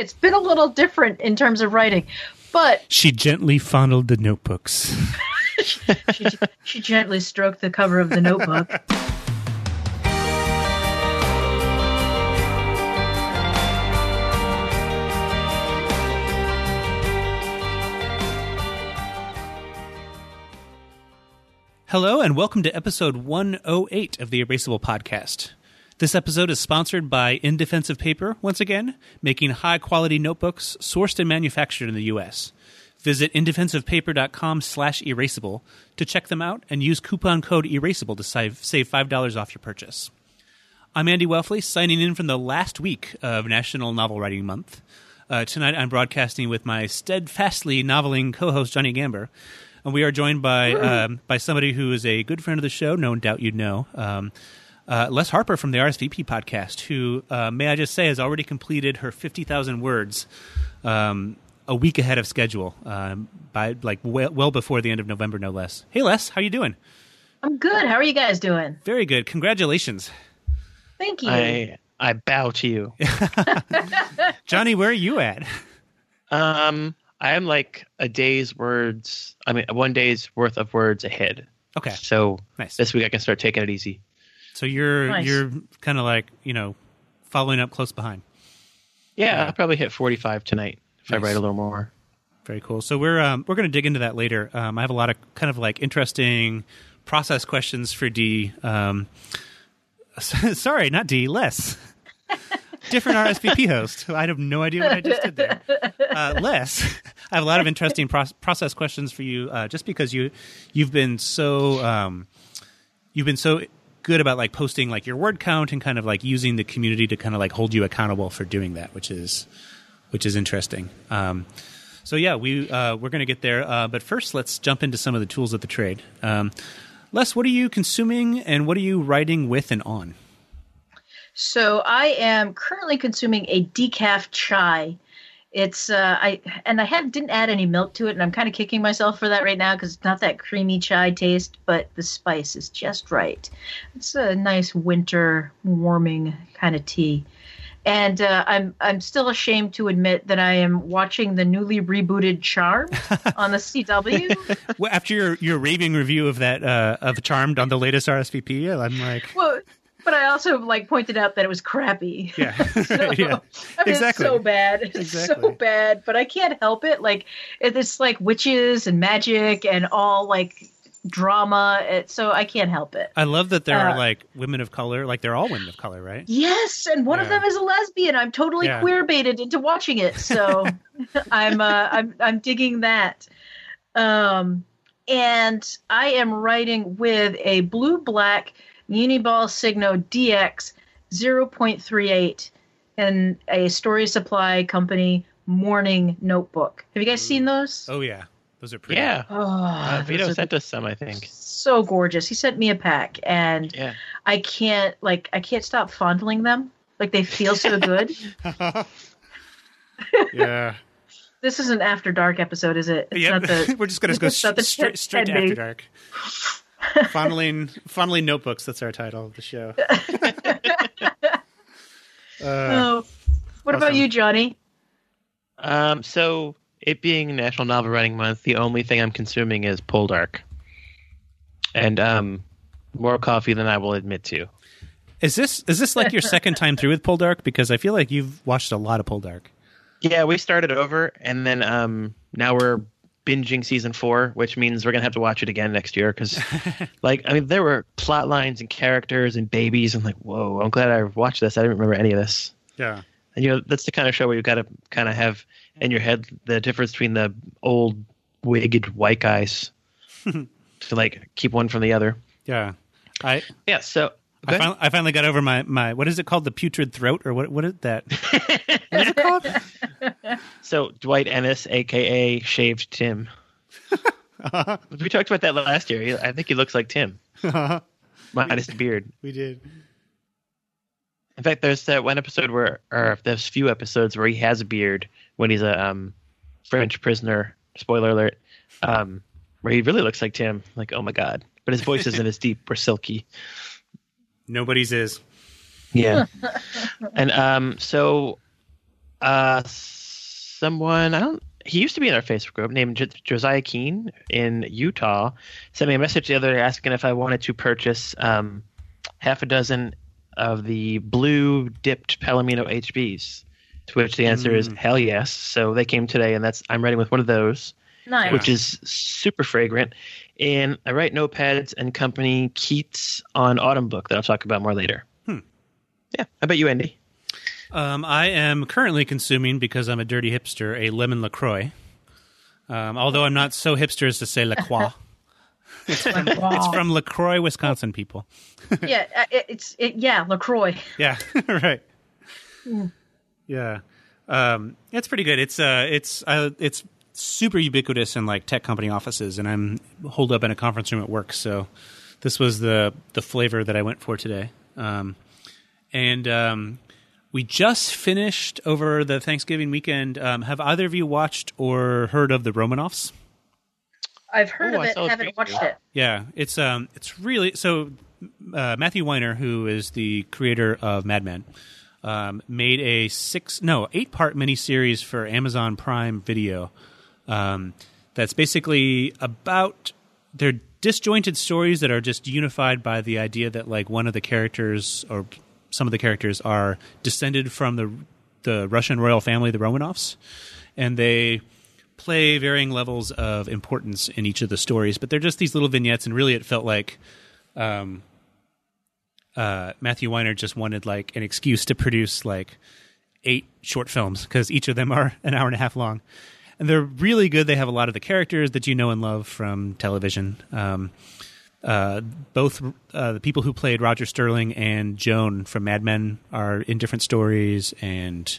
it's been a little different in terms of writing, but She gently fondled the notebooks. she, she gently stroked the cover of the notebook. Hello, and welcome to episode 108 of the Erasable Podcast. This episode is sponsored by In Defense of Paper, once again, making high quality notebooks sourced and manufactured in the U.S. Visit indefenseofpaper.com slash erasable to check them out and use coupon code erasable to save, save $5 off your purchase. I'm Andy Welfle, signing in from the last week of National Novel Writing Month. Uh, tonight I'm broadcasting with my steadfastly noveling co-host Johnny Gamber, and we are joined by um, by somebody who is a good friend of the show. No doubt you'd know. Um, uh, Les Harper from the RSVP podcast, who, uh, may I just say, has already completed her 50,000 words um, a week ahead of schedule, um, by like well, well before the end of November, no less. Hey, Les, how are you doing? I'm good. How are you guys doing? Very good. Congratulations. Thank you. I I bow to you. Johnny, where are you at? Um, I am like a day's words. I mean, one day's worth of words ahead. Okay, So nice. this week I can start taking it easy. So you're Nice. you're kind of like you know following up close behind. Yeah, Yeah. I'll probably hit forty-five tonight if Nice. I write a little more. Very cool. So we're um, we're going to dig into that later. Um, I have a lot of kind of like interesting process questions for D. Um, sorry, not D. Less. Different RSVP host. I have no idea what I just did there. Uh, Les, I have a lot of interesting pro- process questions for you, uh, just because you you've been so um, you've been so good about like posting like your word count and kind of like using the community to kind of like hold you accountable for doing that, which is which is interesting. Um, so yeah, we uh, we're going to get there, uh, but first let's jump into some of the tools of the trade. Um, Les, what are you consuming and what are you writing with and on? So I am currently consuming a decaf chai. It's uh, I and I had didn't add any milk to it, and I'm kind of kicking myself for that right now because it's not that creamy chai taste, but the spice is just right. It's a nice winter warming kind of tea. And uh, I'm I'm still ashamed to admit that I am watching the newly rebooted Charmed on the CW. Well, after your your raving review of that uh, of Charmed on the latest RSVP, I'm like, well, but I also like pointed out that it was crappy. yeah, So, yeah, I mean, exactly. It's so bad. It's Exactly. so bad, but I can't help it. Like it's like witches and magic and all like drama. It, so I can't help it. I love that there are Uh, like women of color, like they're all women of color, right? Yes, and one of them is a lesbian. I'm totally Yeah. queer baited into watching it. So I'm uh, I'm I'm digging that. Um, and I am writing with a blue black Uniball Signo DX 0.38 and a Story Supply Company morning notebook. Have you guys seen those? Oh yeah, those are pretty. Yeah, Oh, uh, Vito sent us some. I think. so gorgeous. He sent me a pack, and Yeah. I can't like I can't stop fondling them. Like they feel so good. yeah. This is an after dark episode, is it? It's Yep. not the We're just gonna go it's not the straight, straight to. After Dark. Fondling, fondling notebooks. That's our title of the show. Uh, Oh. What about you, Johnny? Um, so it being National Novel Writing Month, the only thing I'm consuming is Poldark, and um, more coffee than I will admit to. is this is this like your second time through with Poldark? Because I feel like you've watched a lot of Poldark. Yeah, we started over, and then um, now we're binging season four, which means we're gonna have to watch it again next year. Because, like, I mean, there were plot lines and characters and babies, and like, whoa! I'm glad I watched this. I didn't remember any of this. Yeah. And you know, that's the kind of show where you got to kind of have in your head the difference between the old wigged white guys to like keep one from the other. Yeah. I Yeah. So I, fin- I finally got over my, my what is it called the putrid throat or what what is that? what is it called? so Dwight Enys, aka Shaved Tim. we talked about that last year. I think he looks like Tim, minus the beard. we did. In fact, there's that one episode where, or there's a few episodes where he has a beard when he's a um, French prisoner. Spoiler alert. Um, where he really looks like Tim. Like, oh my god! But his voice isn't as deep or silky. Nobody's is. Yeah. and um, so uh, someone I don't. He used to be in our Facebook group named J- Josiah Keene in Utah. Sent me a message the other day asking if I wanted to purchase um, half a dozen of the blue dipped Palomino HBs. To which the answer is Mm. hell yes. So they came today, and that's I'm writing with one of those, Nice. which is super fragrant. And I write notepads and company Keats on Autumn Book that I'll talk about more later. Hmm. Yeah, I bet you, Andy. Um, I am currently consuming because I'm a dirty hipster a lemon Lacroix. Um, although I'm not so hipster as to say Lacroix. It's from La Crosse, Wisconsin, people. yeah, uh, it, it's it, yeah, Lacroix. Yeah, right. Yeah, um, it's pretty good. It's uh, it's uh, it's super ubiquitous in like tech company offices, and I'm holed up in a conference room at work. So this was the the flavor that I went for today. Um, and um, we just finished over the Thanksgiving weekend. Um, have either of you watched or heard of the Romanovs? I've heard Oh, of it, haven't preview. watched it. Yeah, it's um, it's really so. Uh, Matthew Weiner, who is the creator of Mad Men, um, made a six no eight part miniseries for Amazon Prime Video. Um, that's basically about they're disjointed stories that are just unified by the idea that like one of the characters or some of the characters are descended from the the Russian royal family, the Romanovs, and they play varying levels of importance in each of the stories. But they're just these little vignettes, and really, it felt like um, uh, Matthew Weiner just wanted like an excuse to produce like eight short films because each of them are an hour and a half long, and they're really good. They have a lot of the characters that you know and love from television. Um, uh, both uh, the people who played Roger Sterling and Joan from Mad Men are in different stories, and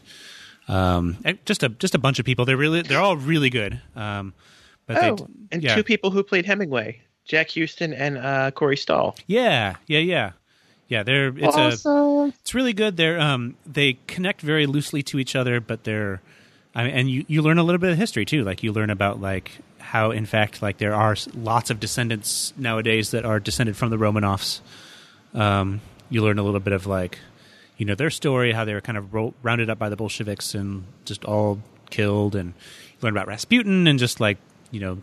um, just a just a bunch of people. They're really they're all really good. Um, but Oh, they, and yeah. two people who played Hemingway, Jack Huston and uh, Corey Stoll. Yeah, yeah, yeah, yeah. They're it's a it's really good. They're um they connect very loosely to each other, but they're I mean, and you you learn a little bit of history too. Like you learn about like how in fact like there are lots of descendants nowadays that are descended from the Romanovs. Um, you learn a little bit of like you know their story, how they were kind of ro- rounded up by the Bolsheviks and just all killed, and you learn about Rasputin and just like you know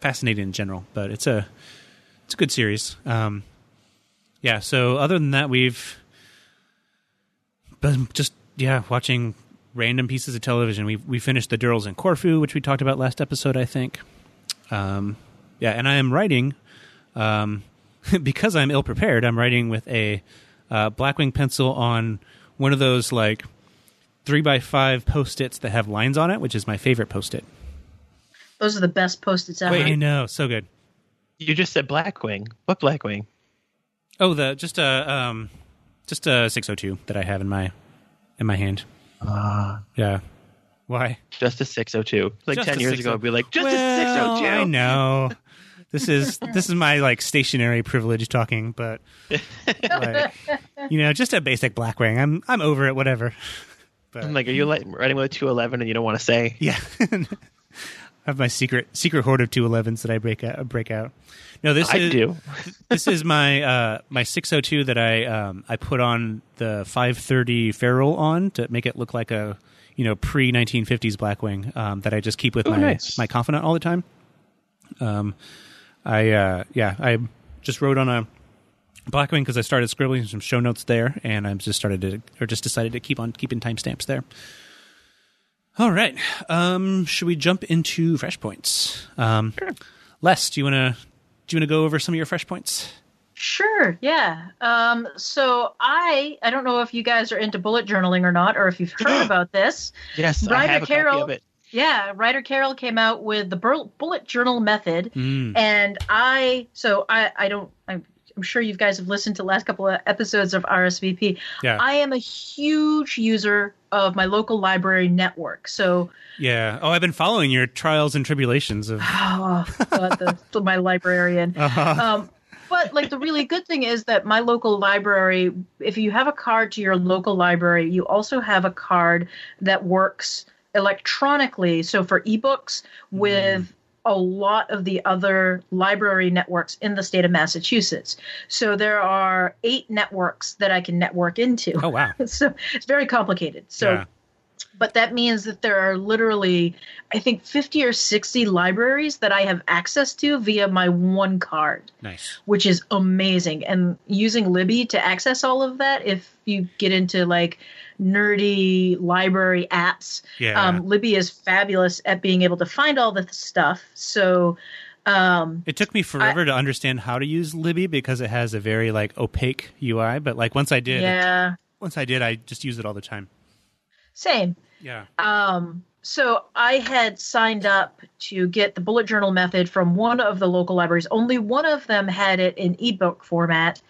fascinating in general. But it's a it's a good series. Um, yeah. So other than that, we've been just yeah watching random pieces of television. We we finished the Durrells in Corfu, which we talked about last episode, I think. Um, yeah, and I am writing um, because I'm ill prepared. I'm writing with a uh, Blackwing pencil on one of those like three by five post its that have lines on it, which is my favorite post it. Those are the best post-its ever. I know, so good. You just said Blackwing. What Blackwing? Oh, the just a um, just a six hundred two that I have in my in my hand. Uh, Yeah. Why? just a 602. Like Just 10 years 602. ago, I'd be like, just well, a 602. I know. This is this is my like stationery privilege talking, but like, you know, just a basic Blackwing. I'm I'm over it. Whatever. But I'm like, are you like writing with a 211 and you don't want to say? yeah, I have my secret secret hoard of two elevens that I break out. Break out. No, this I is do. this is my uh, my 602 that I um, I put on the 530 ferrule on to make it look like a you know pre 1950s Blackwing um, that I just keep with Oh, my nice. my Confidant all the time. Um, I uh, yeah I just wrote on a Blackwing because I started scribbling some show notes there, and I just started to or just decided to keep on keeping timestamps there. All right, um, should we jump into fresh points? Um, Les, do you want to do you want to go over some of your fresh points? Sure, yeah. Um, so I I don't know if you guys are into bullet journaling or not, or if you've heard about this. Yes, I Ryder have a Carroll- copy of it. Yeah, Ryder Carroll came out with the bur- bullet journal method, Mm. and I so I I don't I'm, I'm sure you guys have listened to the last couple of episodes of RSVP. Yeah, I am a huge user of my local library network. So yeah. Oh, I've been following your trials and tribulations of. oh, the, the- my librarian. Uh-huh. Um, but like the really good thing is that my local library, if you have a card to your local library, you also have a card that works electronically. So for ebooks with a lot of the other library networks in the state of Massachusetts. So there are eight networks that I can network into. Oh wow. so it's very complicated. So yeah. But that means that there are literally, I think, 50 or 60 libraries that I have access to via my one card, Nice. which is amazing. And using Libby to access all of that, if you get into like nerdy library apps, Yeah. um, Libby is fabulous at being able to find all the stuff. So, um, It took me forever to understand how to use Libby because it has a very like opaque UI. But like once I did, yeah, once I did, I just use it all the time. Same. Yeah. Um, so I had signed up to get the bullet journal method from one of the local libraries. Only one of them had it in ebook format.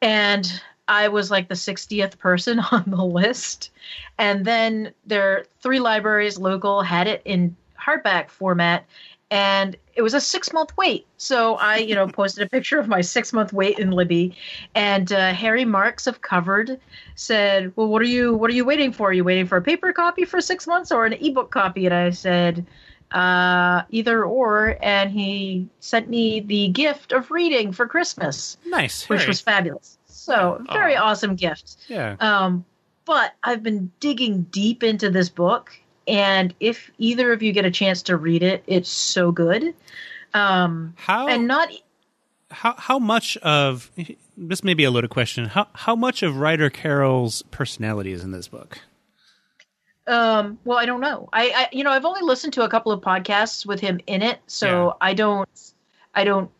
And I was like the 60th person on the list. And then their three libraries local had it in hardback format. And it was a six month wait. So I, you know, posted a picture of my six month wait in Libby. And uh, Harry Marks of Covered said, "Well, what are you what are you waiting for? Are you waiting for a paper copy for six months or an ebook copy?" And I said, uh, "Either or." And he sent me the gift of reading for Christmas, Nice. which was fabulous. So very Aw. awesome gift. yeah. Um, but I've been digging deep into this book, and if either of you get a chance to read it, it's so good. Um, How and not how how much of this may be a loaded question. How how much of Ryder Carroll's personality is in this book? Um, well, I don't know. I, I, you know, I've only listened to a couple of podcasts with him in it, so Yeah. I don't, I don't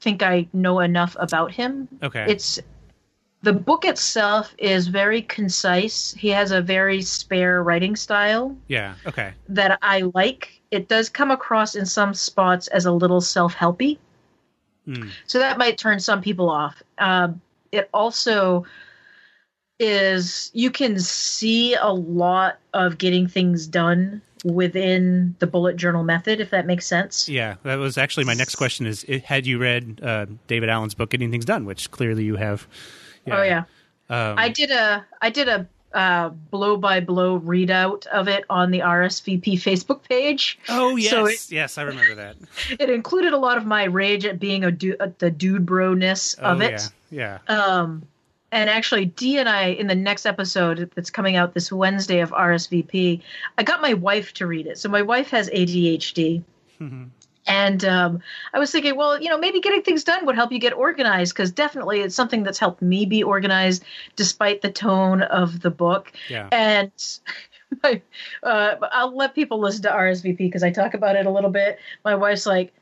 think I know enough about him. Okay. It's the book itself is very concise. He has a very spare writing style yeah. Okay. that I like. It does come across in some spots as a little self-helpy, Mm. so that might turn some people off. Um, it also is you can see a lot of getting things done within the bullet journal method, if that makes sense. Yeah, that was actually my next question. Is had you read uh, David Allen's book, Getting Things Done, which clearly you have? Oh yeah, Um, I did a I did a uh, blow by blow readout of it on the RSVP Facebook page. Oh yes, So it- yes, I remember that. It included a lot of my rage at being a du- at the dude bro ness of oh, it. Yeah. Um, and actually, Dee and I, in the next episode that's coming out this Wednesday of RSVP, I got my wife to read it. So my wife has ADHD. And um, I was thinking, well, you know, maybe getting things done would help you get organized because definitely it's something that's helped me be organized despite the tone of the book. Yeah. And my, uh, I'll let people listen to RSVP because I talk about it a little bit. My wife's like,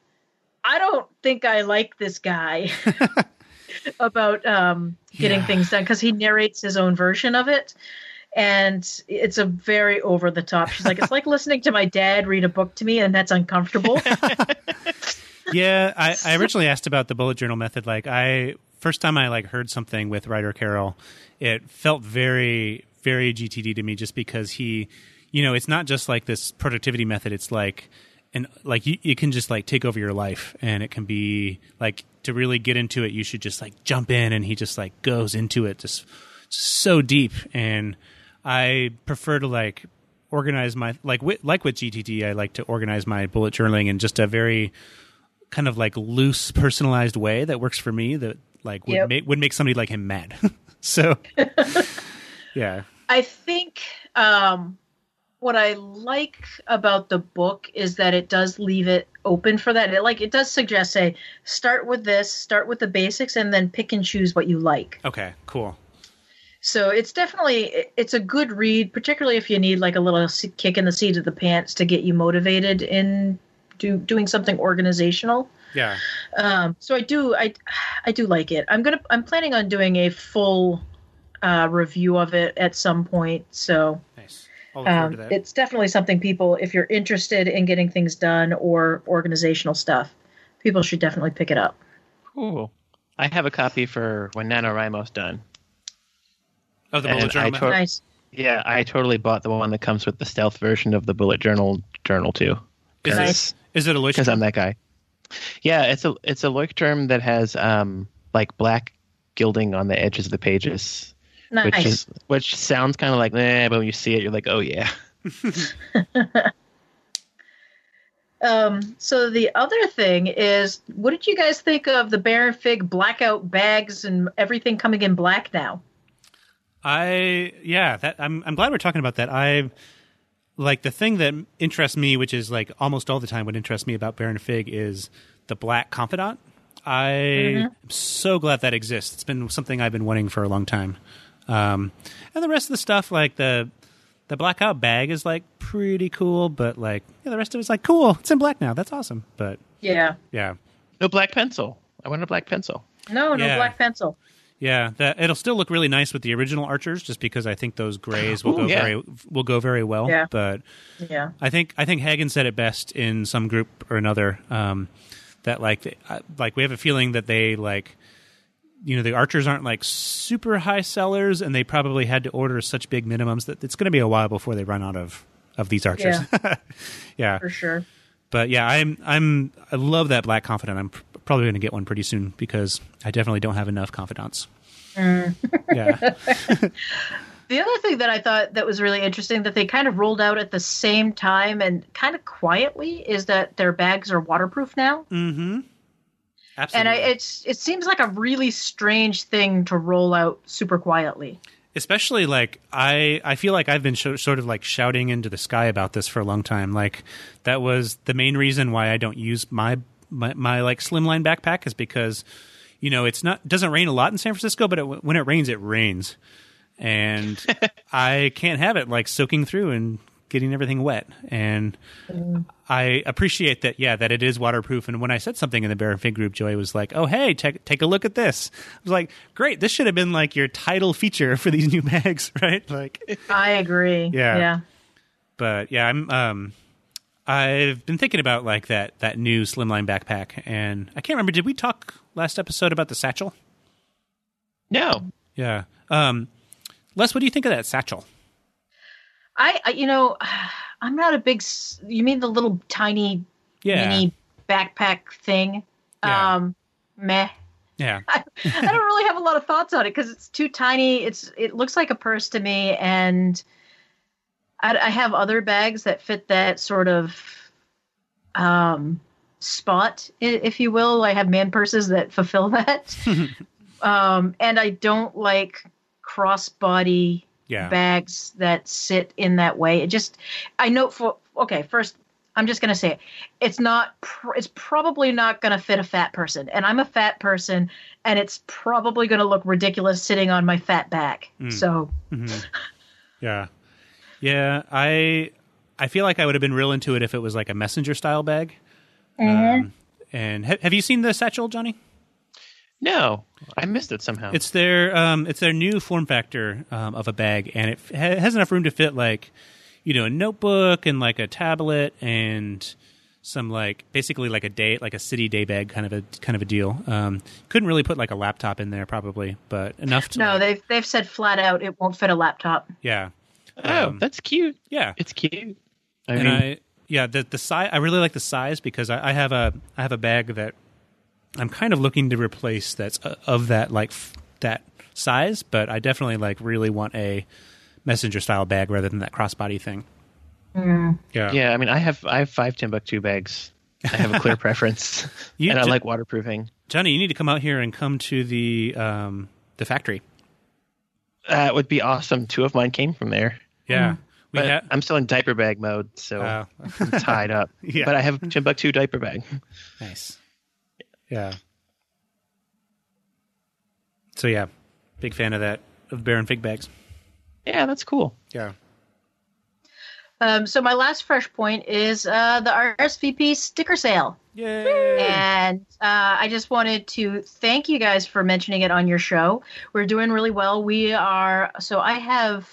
I don't think I like this guy about um, getting Yeah. things done because he narrates his own version of it. And it's a very over the top. She's like, it's like listening to my dad read a book to me, and that's uncomfortable. yeah, I, I originally asked about the bullet journal method. Like, I first time I like heard something with Ryder Carroll, it felt very, very GTD to me, just because he, you know, it's not just like this productivity method. It's like, and like you, you can just like take over your life, and it can be like to really get into it. You should just like jump in, and he just like goes into it just, just so deep. And I prefer to like organize my like with, like with GTD. I like to organize my bullet journaling in just a very kind of like loose personalized way that works for me that like would Yep. make would make somebody like him mad. so yeah. I think um, what I like about the book is that it does leave it open for that. It, like it does suggest, say, start with this, start with the basics, and then pick and choose what you like. Okay, cool. So it's definitely it's a good read, particularly if you need like a little kick in the seat of the pants to get you motivated in do, doing something organizational. Yeah. Um, so I do I I do like it. I'm gonna I'm planning on doing a full uh, review of it at some point. So Nice. I'll look forward um, it's definitely something people, if you're interested in getting things done or organizational stuff, people should definitely pick it up. Cool. I have a copy for when NaNoWriMo's done. Oh, the bullet journal I method? Nice. Yeah, I totally bought the one that comes with the stealth version of the bullet journal journal too. Is Nice. it is it a Because? I'm that guy. Yeah, it's a it's a Leuchtturm that has um like black gilding on the edges of the pages, Nice. which is which sounds kind of like eh, but when you see it, you're like, oh yeah. Um, so the other thing is, what did you guys think of the Baron Fig blackout bags and everything coming in black now? I yeah, that I'm I'm glad we're talking about that. I like the thing that interests me, which is like almost all the time what interests me about Baron Fig is the Black Confidant. I am so glad that exists. It's been something I've been wanting for a long time. Um, and the rest of the stuff, like the the blackout bag, is like pretty cool, but like yeah, the rest of it's like cool. It's in black now. That's awesome. But Yeah. yeah, No black pencil. I want a black pencil. No, no Yeah. black pencil. Yeah, that it'll still look really nice with the original archers, just because I think those grays will Ooh, go yeah. very will go very well. Yeah. But Yeah. I think I think Hagen said it best in some group or another um, that like like we have a feeling that they like you know the archers aren't like super high sellers and they probably had to order such big minimums that it's going to be a while before they run out of of these archers. Yeah, For sure. But yeah, I'm I'm I love that black confidant. I'm pr- probably going to get one pretty soon because I definitely don't have enough confidants. Mm. yeah, The other thing that I thought that was really interesting that they kind of rolled out at the same time and kind of quietly is that their bags are waterproof now. mm-hmm. And I, it's it seems like a really strange thing to roll out super quietly. Especially like i i feel like i've been sh- sort of like shouting into the sky about this for a long time. Like that was the main reason why i don't use my my, my like slimline backpack is because you know it's not doesn't rain a lot in san francisco but it, when it rains it rains. And i can't have it like soaking through and getting everything wet and I appreciate that, yeah, that it is waterproof. And when I said something in the Baron Fig group, Joy was like, "Oh, hey, take take a look at this." I was like, "Great! This should have been like your title feature for these new bags, right?" Like, I agree. Yeah. Yeah. but yeah, I'm um, I've been thinking about like that that new slimline backpack, and I can't remember. Did we talk last episode about the satchel? No. Yeah. Um, Les, what do you think of that satchel? I, I you know, I'm not a big. You mean the little tiny Yeah. mini backpack thing? Yeah. Um, meh. Yeah. I, I don't really have a lot of thoughts on it because it's too tiny. It's it looks like a purse to me, and I, I have other bags that fit that sort of um, spot, if you will. I have man purses that fulfill that, um, and I don't like crossbody Yeah. bags that sit in that way. It just, I know for okay. First, I'm just gonna say it. It's not. Pr- it's probably not gonna fit a fat person, and I'm a fat person, and it's probably gonna look ridiculous sitting on my fat back. Mm. So Mhm. Yeah. Yeah, I I feel like I would have been real into it if it was like a messenger style bag. Um, and ha- have you seen the satchel, Johnny? No. I missed it somehow. It's their um, it's their new form factor um, of a bag, and it ha- has enough room to fit like you know a notebook and like a tablet and some like basically like a day like a city day bag kind of a kind of a deal. Um, couldn't really put like a laptop in there probably, but enough to no, like- they've they've said flat out it won't fit a laptop. yeah oh, um, that's cute. yeah It's cute. I and mean, I yeah the the size I really like the size because I, I have a I have a bag that I'm kind of looking to replace that's uh, of that like f- that size, but I definitely like really want a messenger style bag rather than that crossbody thing. Yeah, yeah, I mean, I have I have five Timbuk2 bags. I have a clear preference, You and I like waterproofing. Johnny, you need to come out here and come to the um the factory. That would be awesome. Two of mine came from there. Yeah, we But ha- I'm still in diaper bag mode, so Oh. I'm tied up. Yeah. But I have a Timbuk2 diaper bag. nice. Yeah. So yeah, big fan of that of Baron Fig bags. Yeah, that's cool. Yeah. Um, so my last fresh point is uh, the RSVP sticker sale. Yay! And uh, I just wanted to thank you guys for mentioning it on your show. We're doing really well. We are, so I have,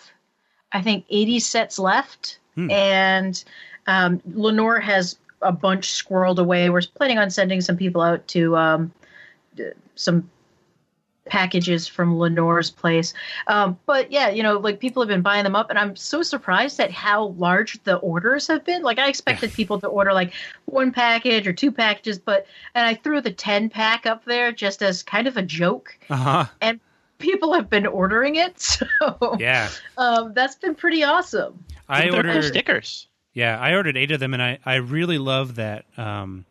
I think, 80 sets left. Hmm. And um, Lenore has a bunch squirreled away. We're planning on sending some people out to um, some packages from Lenore's place. Um, but yeah, you know, like people have been buying them up, and I'm so surprised at how large the orders have been. Like I expected people to order like one package or two packages, but and I threw the ten pack up there just as kind of a joke, Uh huh. and people have been ordering it. So Yeah. um, that's been pretty awesome. I ordered stickers. Yeah, I ordered eight of them, and I, I really love that um,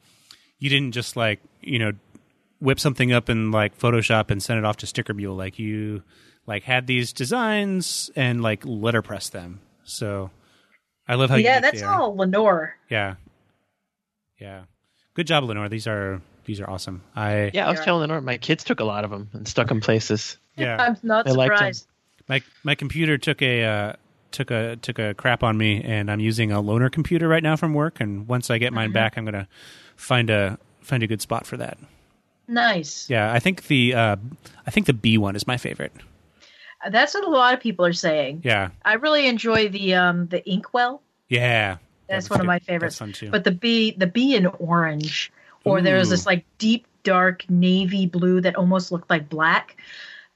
you didn't just like you know whip something up in like Photoshop and send it off to Sticker Mule. Like you like had these designs and like letterpress them. So I love how yeah, unique that's they all Lenore. Yeah, yeah. Good job, Lenore. These are these are awesome. I Yeah, I was telling Lenore, my kids took a lot of them and stuck them places. yeah. I'm not I surprised. my my computer took a uh, took a took a crap on me, and I'm using a loaner computer right now from work. And once I get mine Mm-hmm. back, I'm gonna find a find a good spot for that. Nice. Yeah, I think the uh, I think the B one is my favorite. That's what a lot of people are saying. Yeah, I really enjoy the um the inkwell. yeah. That's one of my favorites. That's fun too. But the B the B in orange, or there's this like deep dark navy blue that almost looked like black.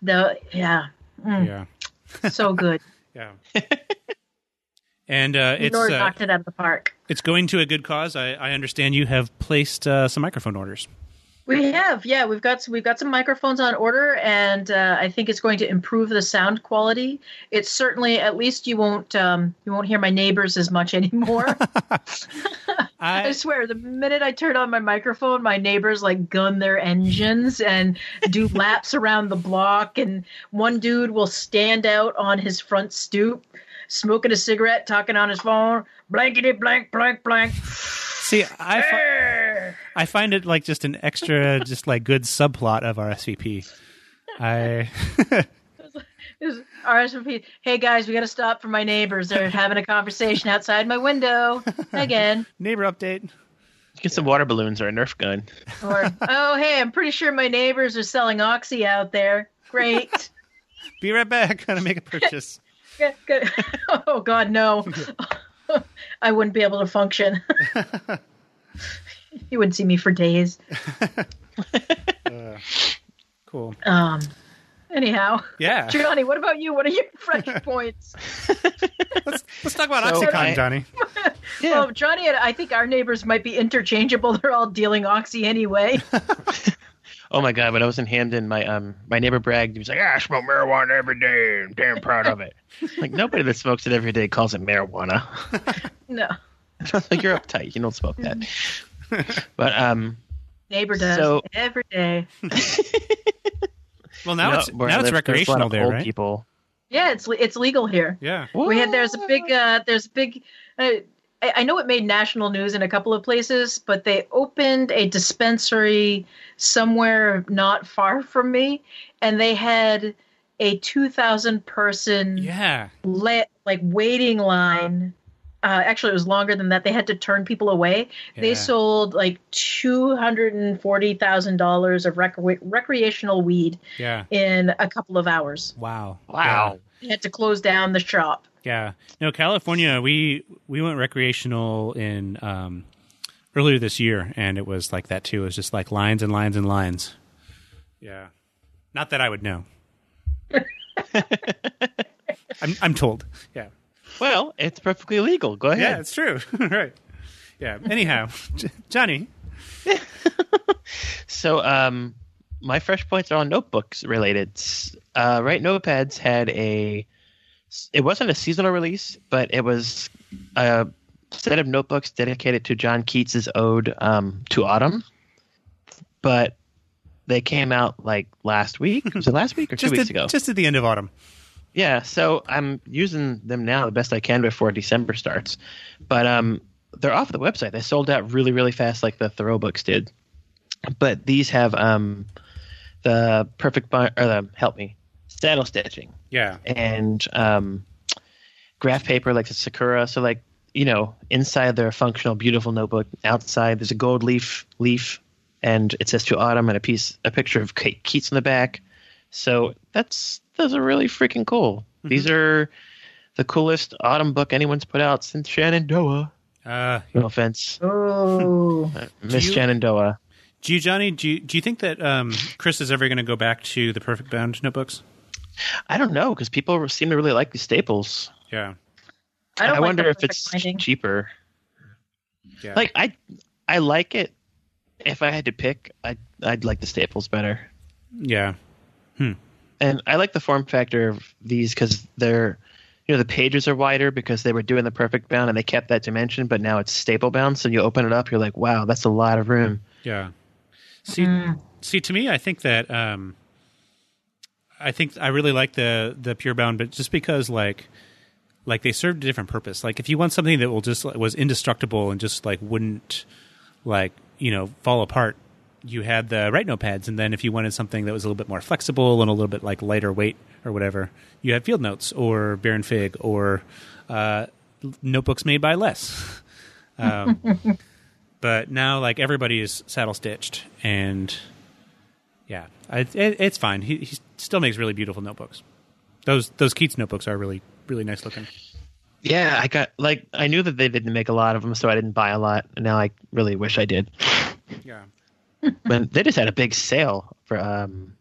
The yeah, mm, yeah, so good. yeah. and uh, it's Lenore uh, knocked it out of the park. it's going to a good cause. I, I understand you have placed uh, some microphone orders. We have, yeah, we've got we've got some microphones on order, and uh, I think it's going to improve the sound quality. It's certainly, at least you won't um, you won't hear my neighbors as much anymore. I I swear, the minute I turn on my microphone, my neighbors like gun their engines and do laps around the block, and one dude will stand out on his front stoop, smoking a cigarette, talking on his phone, blankety blank blank blank. see. I fi- Err. I find it like just an extra, just like good subplot of RSVP. I RSVP. Hey guys, we got to stop for my neighbors. They're having a conversation outside my window again. neighbor update. Get some water balloons or a Nerf gun. Or oh hey, I'm pretty sure my neighbors are selling oxy out there. Great. Be right back. Gonna make a purchase. Good, good. Oh God, no. I wouldn't be able to function. You wouldn't see me for days. Cool. Um. Anyhow, Yeah. Johnny, what about you? What are your fresh points? Let's let's talk about So OxyContin, I- Johnny. Well, Johnny and I think our neighbors might be interchangeable. They're all dealing oxy anyway. Oh my god! When I was in Hamden, my um my neighbor bragged. He was like, "Ah, "I smoke marijuana every day. I'm damn proud of it." like nobody that smokes it every day calls it marijuana. No, like you're uptight. You don't smoke that. but um, neighbor does So- every day. Well, now you know, it's now it's live, there's a lot recreational there, right? People. Yeah, it's it's legal here. Yeah. We had there's a big uh, there's a big. Uh, I, I know it made national news in a couple of places, but they opened a dispensary somewhere not far from me, and they had a two thousand person Yeah. le- like waiting line. Uh, actually, it was longer than that. They had to turn people away. They sold like two hundred and forty thousand dollars of rec- recreational weed Yeah. in a couple of hours. Wow. Wow. They had to close down the shop. Yeah. No, California. We we went recreational in um, earlier this year, and it was like that too. It was just like lines and lines and lines. Yeah. Not that I would know. I'm I'm told. Yeah. Well, it's perfectly legal. Go ahead. Yeah, it's true. Write. Yeah. Anyhow, Johnny. So, um, my fresh points are on notebooks related. Uh, right, Notepads had a. It wasn't a seasonal release, but it was a set of notebooks dedicated to John Keats's ode um, to autumn. But they came out like last week. Was it last week or two Just weeks at, ago? just at the end of autumn. Yeah, so I'm using them now the best I can before December starts. But um, they're off the website. They sold out really, really fast, like the Thoreau books did. But these have um, the perfect bind, or the help me saddle stitching Yeah. and um, graph paper like the Sakura. So like you know, inside they're a functional, beautiful notebook. Outside there's a gold leaf leaf, and it says to autumn and a piece, a picture of Kate Keats in the back. So that's those are really freaking cool. These are the coolest autumn book anyone's put out since Shenandoah. Uh, No offense, Oh, Miss you- Shenandoah. do you, Johnny? Do you, do you think that um, Chris is ever going to go back to the Perfect Bound notebooks? I don't know because people seem to really like the staples. Yeah. I don't. like wonder if it's binding. cheaper. Yeah. Like I, I like it. If I had to pick, I'd I'd like the staples better. yeah. And I like the form factor of these because they're, you know, the pages are wider because they were doing the perfect bound and they kept that dimension, but now it's staple bound. So you open it up, you're like, wow, that's a lot of room. Yeah. See, see, to me, I think that um, I think I really like the the pure bound, but just because like like they served a different purpose. Like if you want something that will just was indestructible and just like wouldn't like you know fall apart, you had the Write Notepads, and then if you wanted something that was a little bit more flexible and a little bit like lighter weight or whatever, you had Field Notes or Baron Fig or uh, notebooks made by Less. Um, but now like everybody is saddle stitched and yeah, I, it, it's fine. He, he still makes really beautiful notebooks. Those those Keats notebooks are really really nice looking. Yeah, I got like I knew that they didn't make a lot of them, so I didn't buy a lot. And now I really wish I did. Yeah. But they just had a big sale for um,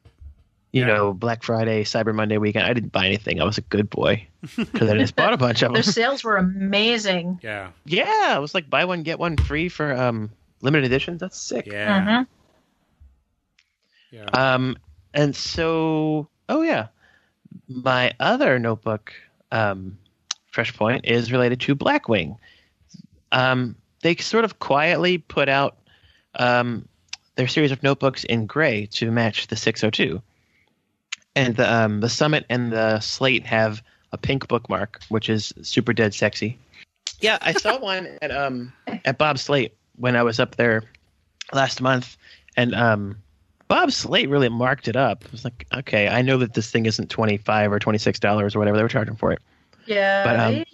you Yeah. know, Black Friday, Cyber Monday weekend. I didn't buy anything. I was a good boy because I just bought a bunch of them. Their sales were amazing. Yeah. Yeah, it was like buy one get one free for um limited editions. That's sick. Yeah. Mhm. Yeah. Um, and so, oh yeah, my other notebook, um, Fresh Point, is related to Blackwing. Um, they sort of quietly put out um, their series of notebooks in gray to match the 602, and the um, the Summit and the Slate have a pink bookmark, which is super dead sexy. Yeah, I saw one at um at Bob Slate when I was up there last month, and um Bob Slate really marked it up. It was like, okay, I know that this thing isn't twenty five or twenty six dollars or whatever they were charging for it. Yeah, But, um,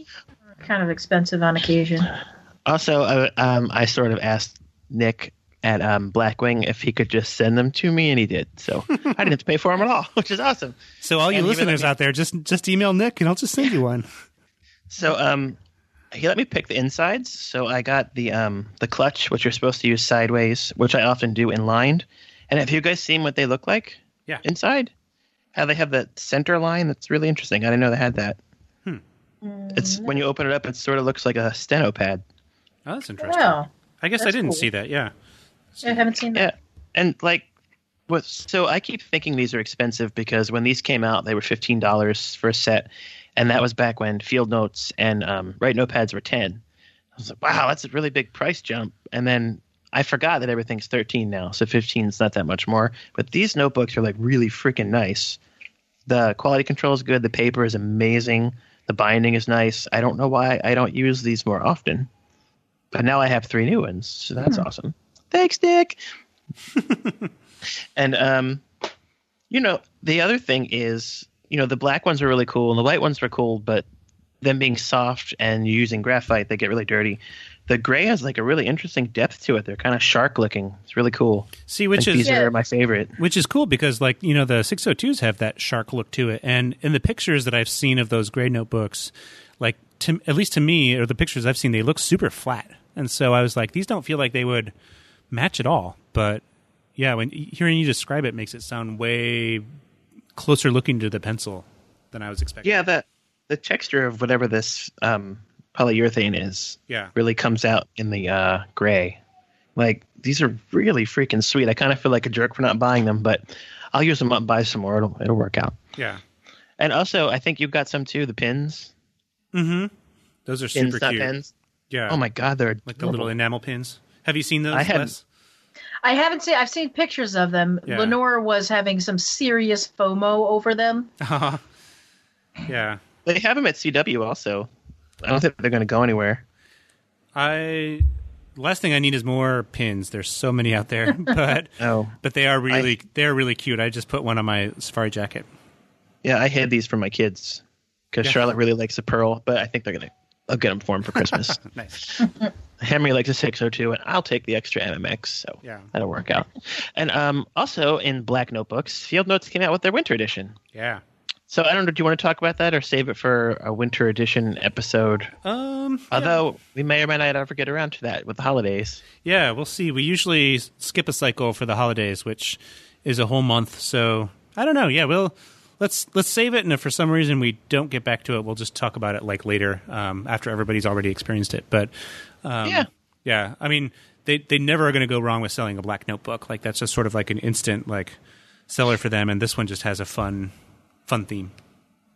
kind of expensive on occasion. Also, uh, um, I sort of asked Nick at um, Blackwing if he could just send them to me, and he did. So I didn't have to pay for them at all, which is awesome. So all you And listeners me- out there, just just email Nick and I'll just send you one. So um, he let me pick the insides. So I got the um the clutch, which you're supposed to use sideways, which I often do in lined. And have you guys seen what they look like? Yeah. Inside, how they have that center line. That's really interesting. I didn't know they had that. Hmm. It's when you open it up, it sort of looks like a steno pad. Oh, that's interesting. Wow. I guess I didn't cool. see that. Yeah. I haven't seen that. Yeah, and like, what? So I keep thinking these are expensive because when these came out, they were fifteen dollars for a set, and that was back when Field Notes and um, Write Notepads were ten. I was like, wow, that's a really big price jump. And then I forgot that everything's thirteen now, so fifteen is not that much more. But these notebooks are like really freaking nice. The quality control is good. The paper is amazing. The binding is nice. I don't know why I don't use these more often, but now I have three new ones, so that's awesome. Thanks, Nick. and um, you know, the other thing is, you know, the black ones are really cool and the white ones are cool, but them being soft and using graphite, they get really dirty. The gray has like a really interesting depth to it. They're kind of shark looking. It's really cool. See, which Like, is these Yeah. are my favorite. which is cool because like you know the 602s have that shark look to it and in the pictures that i've seen of those gray notebooks like to, at least to me or the pictures i've seen they look super flat and so i was like these don't feel like they would match at all but yeah when hearing you describe it makes it sound way closer looking to the pencil than i was expecting Yeah, the the texture of whatever this um, polyurethane is yeah really comes out in the uh, gray. Like these are really freaking sweet. I kind of feel like a jerk for not buying them, but I'll use them up and buy some more. It'll it'll work out. yeah And also, I think you've got some too. The pins, mm-hmm those are pins, super cute pens. yeah Oh my god, they're like the little enamel pins have you seen those I had- Wes? I haven't seen. I've seen pictures of them. Yeah. Lenore was having some serious FOMO over them. Uh-huh. yeah They have them at CW also. I don't think they're going to go anywhere. I last thing I need is more pins. There's so many out there, but Oh, but they are really they're really cute. I just put one on my safari jacket. yeah, I had these for my kids because Yeah. Charlotte really likes the pearl, but I think they're going to. I'll get them for him for Christmas. Nice. Henry likes a 602, and I'll take the extra MMX, so Yeah. that'll work out. And um, also in Black Notebooks, Field Notes came out with their winter edition. Yeah. So I don't know. Do you want to talk about that, or save it for a winter edition episode? Um. Although we may or may not ever get around to that with the holidays. Yeah, we'll see. We usually skip a cycle for the holidays, which is a whole month. So I don't know. Yeah, we'll let's let's save it, and if for some reason we don't get back to it, we'll just talk about it like later um, after everybody's already experienced it. But um, Yeah. yeah. I mean, they they never are going to go wrong with selling a black notebook. Like that's just sort of like an instant like seller for them, and this one just has a fun fun theme.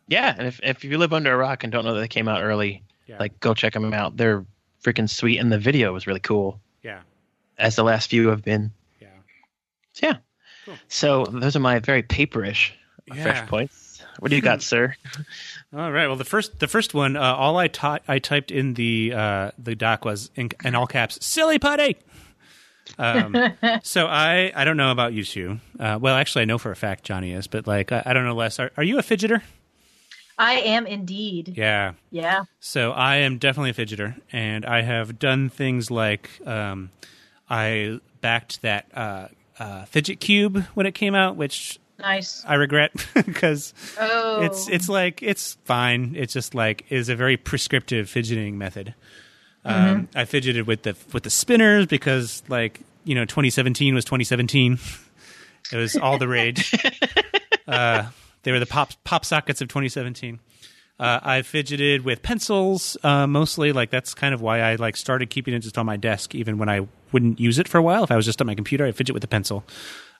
Yeah, and if if you live under a rock and don't know that they came out early, Yeah. like go check them out. They're freaking sweet, and the video was really cool, Yeah. as the last few have been. Yeah. So yeah. Cool. So those are my very paperish Yeah. fresh points. What do you got, sir? All right. Well, the first the first one, uh, all I taught I typed in the uh, the doc was in, in all caps, "silly putty." Um, so I I don't know about you two. Uh, well, actually, I know for a fact Johnny is, but like I, I don't know less. Are, are you a fidgeter? I am indeed. Yeah. Yeah. So I am definitely a fidgeter, and I have done things like um, I backed that uh, uh, fidget cube when it came out, which Nice. I regret because Oh. it's it's like it's fine. It's just like is a very prescriptive fidgeting method. Um, I fidgeted with the with the spinners because like you know 2017 was 2017. it was all the rage. uh, they were the pop pop sockets of 2017. Uh, I fidgeted with pencils uh, mostly. Like that's kind of why I like started keeping it just on my desk, even when I wouldn't use it for a while. If I was just on my computer, I fidget with a pencil.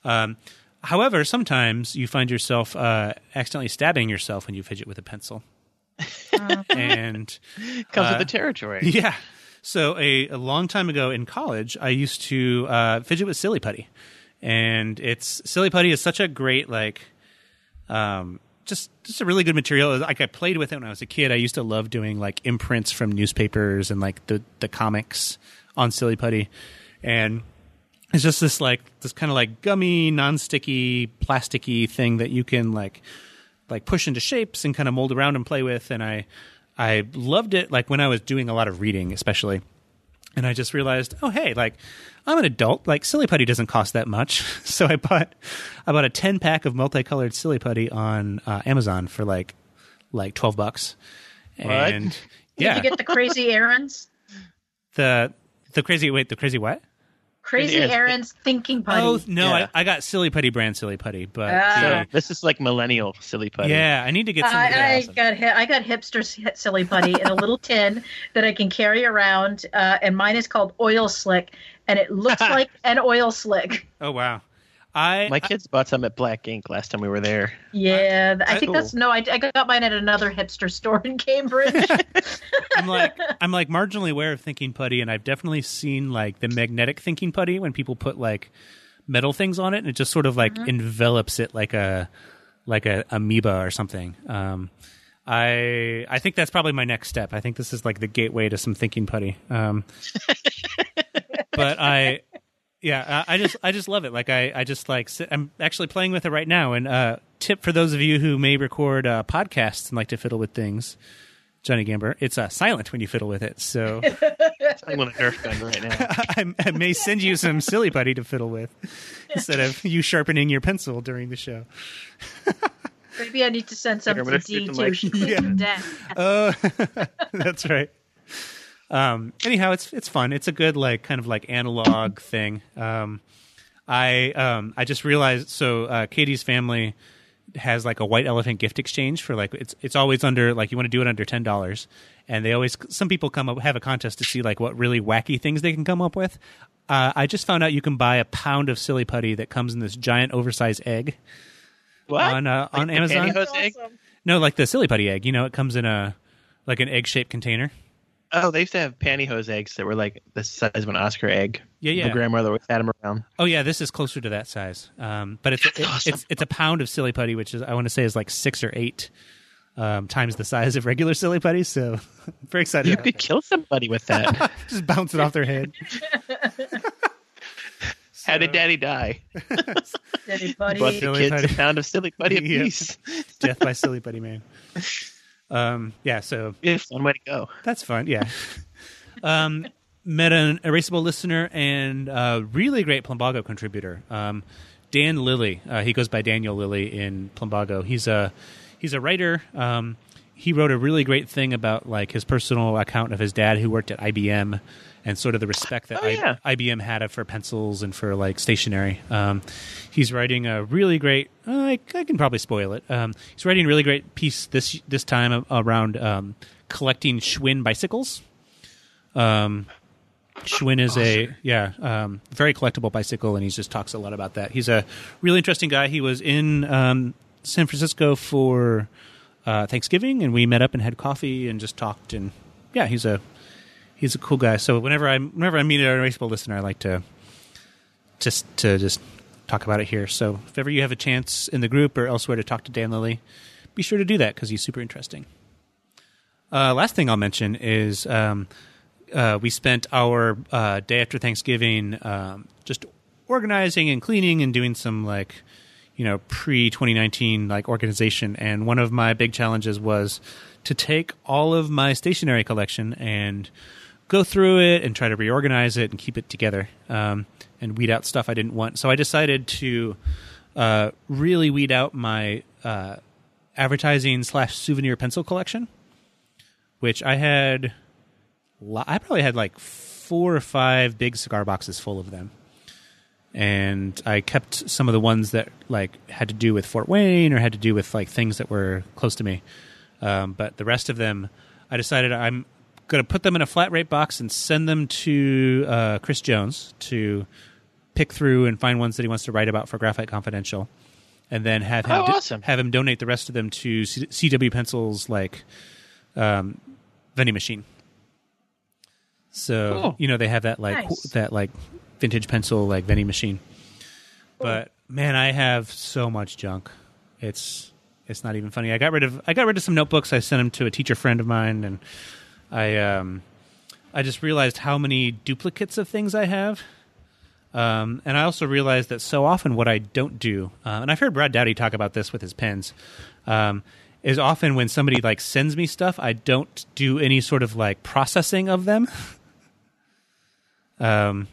Um, however, sometimes you find yourself uh, accidentally stabbing yourself when you fidget with a pencil, and Comes Uh, with the territory. yeah. So a, a long time ago in college, I used to uh, fidget with silly putty, and it's silly putty is such a great like, um, just just a really good material. Like I played with it when I was a kid. I used to love doing like imprints from newspapers and like the the comics on silly putty, and it's just this like this kind of like gummy, non-sticky, plasticky thing that you can like like push into shapes and kind of mold around and play with and i i loved it like when i was doing a lot of reading especially. And i just realized oh hey like i'm an adult like silly putty doesn't cost that much. So i bought i bought a 10 pack of multicolored silly putty on uh, amazon for like like 12 bucks. And Did yeah. you get the crazy Aaron's? the the crazy wait the crazy what Crazy Aaron's. Aaron's thinking putty. oh no Yeah. I, I got silly putty brand silly putty but Ah. the- So this is like millennial silly putty. yeah i need to get some I. I got hi- I got hipster silly putty in a little tin that I can carry around, uh, and mine is called Oil Slick, and it looks like an oil slick. oh wow i My kids bought some at Black Ink last time we were there. Yeah, I I- think that's no. I, I got mine at another hipster store in Cambridge. I'm like I'm like marginally aware of thinking putty, and I've definitely seen like the magnetic thinking putty when people put like metal things on it, and it just sort of like envelops it like a like a amoeba or something. Um, I I think that's probably my next step. I think this is like the gateway to some thinking putty. Um, but I. Yeah, I I just I just love it. Like I, I just like sit, I'm actually playing with it right now. And uh, tip for those of you who may record uh, podcasts and like to fiddle with things, Johnny Gamber, it's uh, silent when you fiddle with it. So I'm on a Nerf gun right now. I, I may send you some silly putty to fiddle with instead of you sharpening your pencil during the show. Maybe I need to send something to gonna D stick to too. Yeah. Oh, that's right. Um, anyhow, it's it's fun. It's a good like kind of like analog thing. Um, I um, I just realized so uh, Katie's family has like a white elephant gift exchange for like it's it's always under like you want to do it under ten dollars, and they always some people come up have a contest to see like what really wacky things they can come up with. Uh, I just found out you can buy a pound of silly putty that comes in this giant oversized egg What? on uh, on the Amazon. No, like the silly putty egg. You know, it comes in a like an egg shaped container. Oh, they used to have pantyhose eggs that were like the size of an Oscar egg. Yeah, yeah. My grandmother always had them around. Oh yeah, this is closer to that size. Um, but it's it- awesome. it's it's a pound of silly putty, which is I want to say is like six or eight um, times the size of regular silly putty. So I'm very excited. You about could kill somebody with that. that. Just bounce it off their head. How did Daddy die? Silly putty. Bought the Silly kids putty. a pound of silly putty Yep. apiece. Death by silly putty man. Um, yeah, so Yeah, fun way to go. That's fun. Yeah. um, met an erasable listener and a really great Plumbago contributor, um, Dan Lilly. Uh, he goes by Daniel Lilly in Plumbago. He's a he's a writer. Um, he wrote a really great thing about like his personal account of his dad who worked at IBM and sort of the respect that Oh, yeah. I, IBM had for pencils and for like stationery. Um, he's writing a really great. Uh, I, I can probably spoil it. Um, he's writing a really great piece this this time around um, collecting Schwinn bicycles. Um, Schwinn is a yeah um, very collectible bicycle, and he just talks a lot about that. He's a really interesting guy. He was in um, San Francisco for uh, Thanksgiving, and we met up and had coffee and just talked. And yeah, he's a he's a cool guy. So whenever I whenever I meet an erasable listener, I like to just to just talk about it here. So if ever you have a chance in the group or elsewhere to talk to Dan Lilly, be sure to do that because he's super interesting. Uh, last thing I'll mention is um, uh, we spent our uh, day after Thanksgiving um, just organizing and cleaning and doing some like you know pre 2019 like organization. And one of my big challenges was to take all of my stationery collection and go through it and try to reorganize it and keep it together um, and weed out stuff I didn't want. So I decided to uh, really weed out my uh, advertising slash souvenir pencil collection, which I had. I probably had like four or five big cigar boxes full of them, and I kept some of the ones that like had to do with Fort Wayne or had to do with like things that were close to me. Um, but the rest of them, I decided I'm going to put them in a flat rate box and send them to uh, Chris Jones to pick through and find ones that he wants to write about for Graphite Confidential, and then have him Oh, do- awesome. have him donate the rest of them to C- CW Pencils like um, vending machine. So Cool. you know they have that like Nice. that like vintage pencil like vending machine. But man, I have so much junk. It's it's not even funny. I got rid of I got rid of some notebooks. I sent them to a teacher friend of mine, and I um I just realized how many duplicates of things I have. Um, and I also realized that so often what I don't do, uh, and I've heard Brad Dowdy talk about this with his pens, um, is often when somebody like sends me stuff, I don't do any sort of like processing of them. um,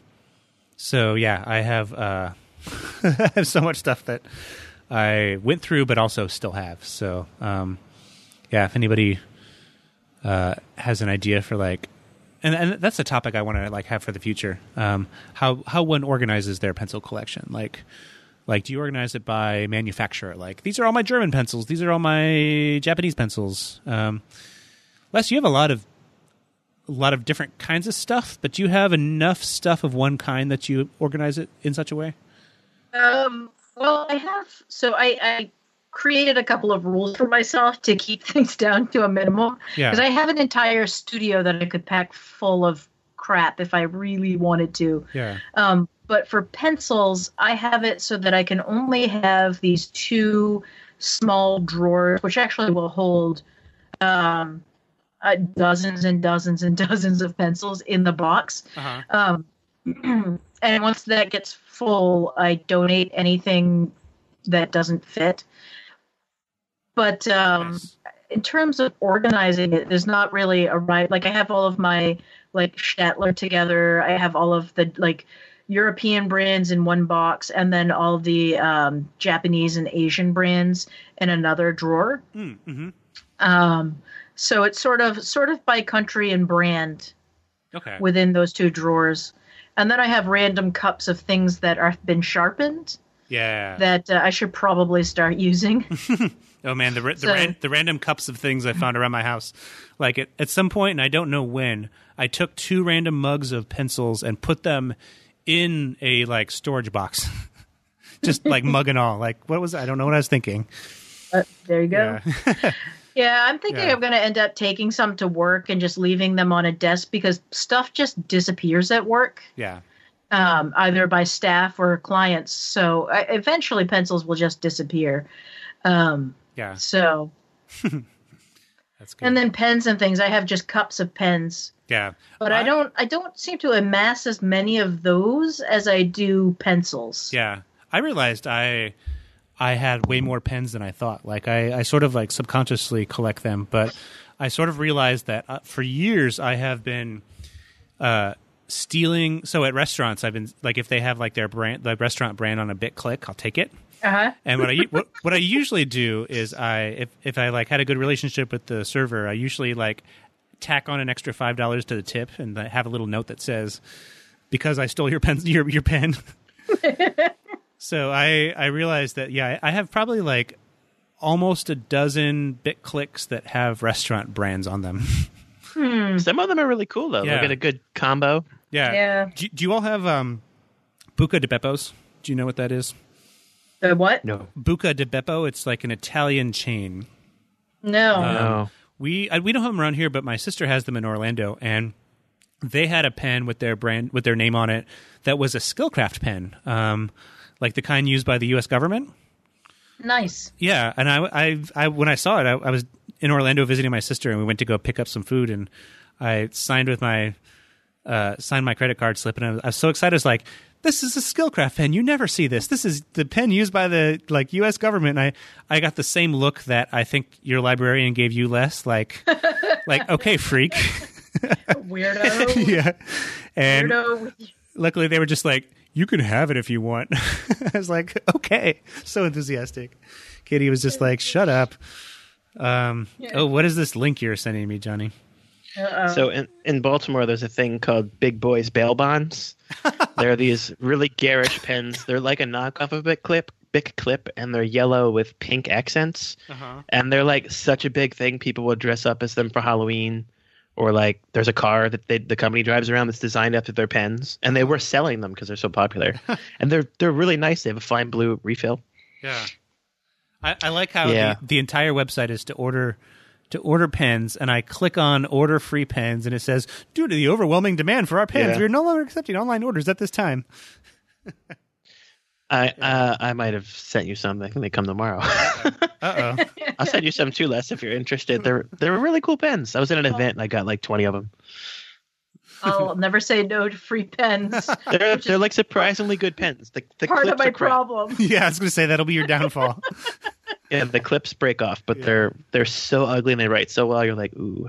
so yeah, I have uh, I have so much stuff that I went through, but also still have. So um, yeah, if anybody uh, has an idea for like, and, and that's a topic I want to like have for the future. Um, how how one organizes their pencil collection, like. Like, do you organize it by manufacturer? Like, these are all my German pencils. These are all my Japanese pencils. Um, Les, you have a lot of a lot of different kinds of stuff, but do you have enough stuff of one kind that you organize it in such a way? Um, well, I have. So I, I created a couple of rules for myself to keep things down to a minimum. Yeah. Because I have an entire studio that I could pack full of crap if I really wanted to. Yeah. Um, but for pencils, I have it so that I can only have these two small drawers, which actually will hold um, uh, dozens and dozens and dozens of pencils in the box. Uh-huh. Um, and once that gets full, I donate anything that doesn't fit. But um, Nice. in terms of organizing it, there's not really a right. Like I have all of my like Staedtler together. I have all of the like European brands in one box, and then all the um, Japanese and Asian brands in another drawer. Mm, hmm Um, so it's sort of sort of by country and brand Okay. within those two drawers. And then I have random cups of things that are been sharpened yeah. that uh, I should probably start using. oh man, the the, So- ran- the random cups of things I found around my house. Like at, at some point, and I don't know when, I took two random mugs of pencils and put them in a like storage box. Just like mug and all. Like what was I don't know what I was thinking. Uh, there you go. Yeah. Yeah, I'm thinking Yeah. I'm going to end up taking some to work and just leaving them on a desk because stuff just disappears at work, yeah. um, either by staff or clients. So eventually, pencils will just disappear. Um, Yeah. so, That's good. and then pens and things. I have just cups of pens, yeah. but I don't. I don't seem to amass as many of those as I do pencils. Yeah, I realized I I had way more pens than I thought. Like I, I sort of like subconsciously collect them, but I sort of realized that uh, for years I have been uh, stealing. So at restaurants, I've been like if they have like their brand, the restaurant brand on a Bic Clic, I'll take it. Uh huh. And what I what, what I usually do is I if if I like had a good relationship with the server, I usually like tack on an extra five dollars to the tip and have a little note that says because I stole your pen your your pen. so I I realized that yeah I have probably like almost a dozen Bic Clics that have restaurant brands on them. Some of them are really cool though. Yeah. They'll get a good combo. yeah. Yeah. Do, do you all have um, Buca di Beppo's? Do you know what that is? The what? No. Buca di Beppo. It's like an Italian chain. No. Uh, No. We I, we don't have them around here, but my sister has them in Orlando, and they had a pen with their brand with their name on it that was a Skillcraft pen, um, like the kind used by the U.S. government. Nice. Yeah, and I, I, I when I saw it, I, I was in Orlando visiting my sister, and we went to go pick up some food, and I signed with my uh, signed my credit card slip, and I was, I was so excited. I was like, "This is a Skillcraft pen. You never see this. This is the pen used by the like U.S. government." And I, I got the same look that I think your librarian gave you, Les Like, like okay, freak. Weirdo. yeah, and Weirdo. luckily they were just like, "You can have it if you want." I was like, "Okay," so enthusiastic. Kitty was just like, "Shut up." Um, Oh, what is this link you're sending me, Johnny? Uh-oh. So in, in Baltimore, there's a thing called Big Boys Bail Bonds. they're these really garish pens. They're like a knockoff of a Bic Clip, Bic Clip, and they're yellow with pink accents. Uh-huh. And they're like such a big thing. People will dress up as them for Halloween, or like there's a car that they, the company drives around that's designed after their pens, and they were selling them because they're so popular. and they're they're really nice. They have a fine blue refill. Yeah. I, I like how Yeah. the, the entire website is to order to order pens, and I click on order free pens, and it says, due to the overwhelming demand for our pens, Yeah. we are no longer accepting online orders at this time. I uh, I might have sent you some. I think they come tomorrow. Uh oh. I'll send you some too, Les, if you're interested. They're they're really cool pens. I was at an event and I got like 20 of them. I'll never say no to free pens. They're they're like surprisingly good pens. The, the Part of my are crap. problem. yeah, I was going to say that'll be your downfall. Yeah, the clips break off, but they're they're so ugly and they write so well. You're like, ooh,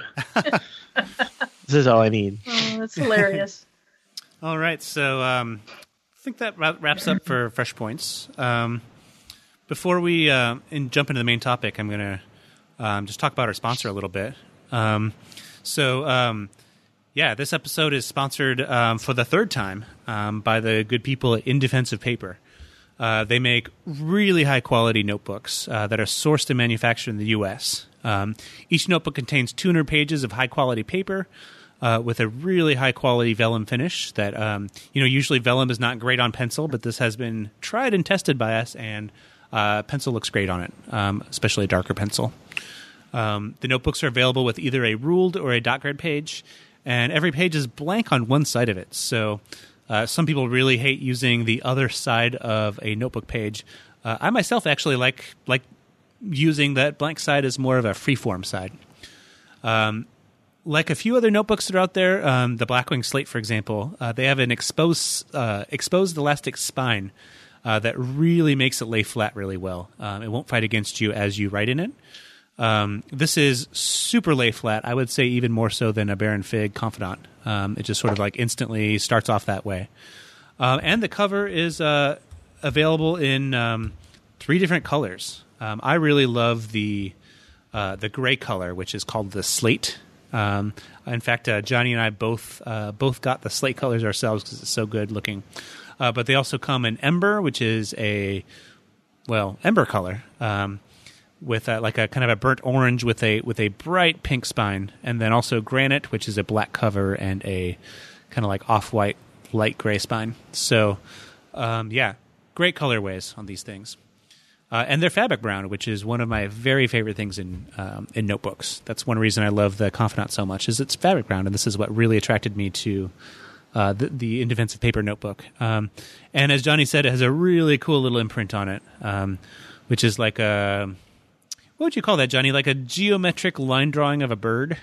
this is all I need. Oh, that's hilarious. All right, so um, I think that wra- wraps up for Fresh Points. Um, before we uh, in, jump into the main topic, I'm going to um, just talk about our sponsor a little bit. Um, so, um, yeah, this episode is sponsored um, for the third time um, by the good people at In Defense of Paper. Uh, they make really high quality notebooks uh, that are sourced and manufactured in the U.S. Each notebook contains 200 pages of high quality paper uh, with a really high quality vellum finish. That um, you know, usually vellum is not great on pencil, but this has been tried and tested by us, and uh, pencil looks great on it, um, especially a darker pencil. Um, the notebooks are available with either a ruled or a dot grid page, and every page is blank on one side of it. So uh, some people really hate using the other side of a notebook page. Uh, I myself actually like like using that blank side as more of a freeform side. Um, like a few other notebooks that are out there, um, the Blackwing Slate, for example, uh, they have an exposed uh, exposed elastic spine uh, that really makes it lay flat really well. Um, it won't fight against you as you write in it. Um, this is super lay flat. I would say even more so than a Baron Fig Confidant. Um, it just sort of like instantly starts off that way. Um, and the cover is uh, available in um, three different colors. I really love the uh, the gray color, which is called the slate. Um, in fact, uh, Johnny and I both uh, both got the slate colors ourselves because it's so good looking. Uh, but they also come in ember, which is a well ember color um, with a, like a kind of a burnt orange with a with a bright pink spine, and then also granite, which is a black cover and a kind of like off white light gray spine. So um, yeah, great colorways on these things. Uh, and they're fabric brown, which is one of my very favorite things in um, in notebooks. That's one reason I love the Confidant so much. Is it's fabric brown, and this is what really attracted me to uh, the, the In Defense of Paper notebook. Um, and as Johnny said, it has a really cool little imprint on it, um, which is like a what would you call that, Johnny? Like a geometric line drawing of a bird.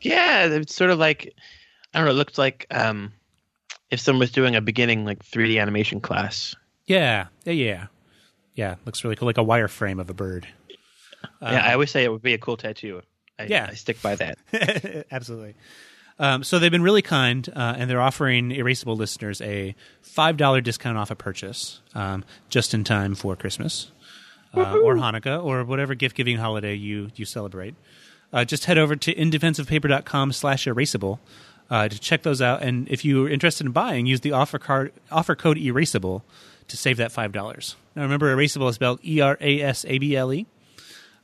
Yeah, it's sort of like I don't know. It looks like um, if someone was doing a beginning like 3D animation class. Yeah, yeah, yeah, yeah. Looks really cool, like a wireframe of a bird. yeah, I always say it would be a cool tattoo. I, Yeah. I stick by that. Absolutely. Um, so they've been really kind, uh, and they're offering Erasable listeners a five dollar discount off a purchase, um, just in time for Christmas uh, or Hanukkah or whatever gift giving holiday you you celebrate. Uh, just head over to indefenseofpaper.com slash erasable uh, to check those out. And if you're interested in buying, use the offer card offer code erasable to save that five dollars. Now remember, erasable is spelled E R A S A B L E.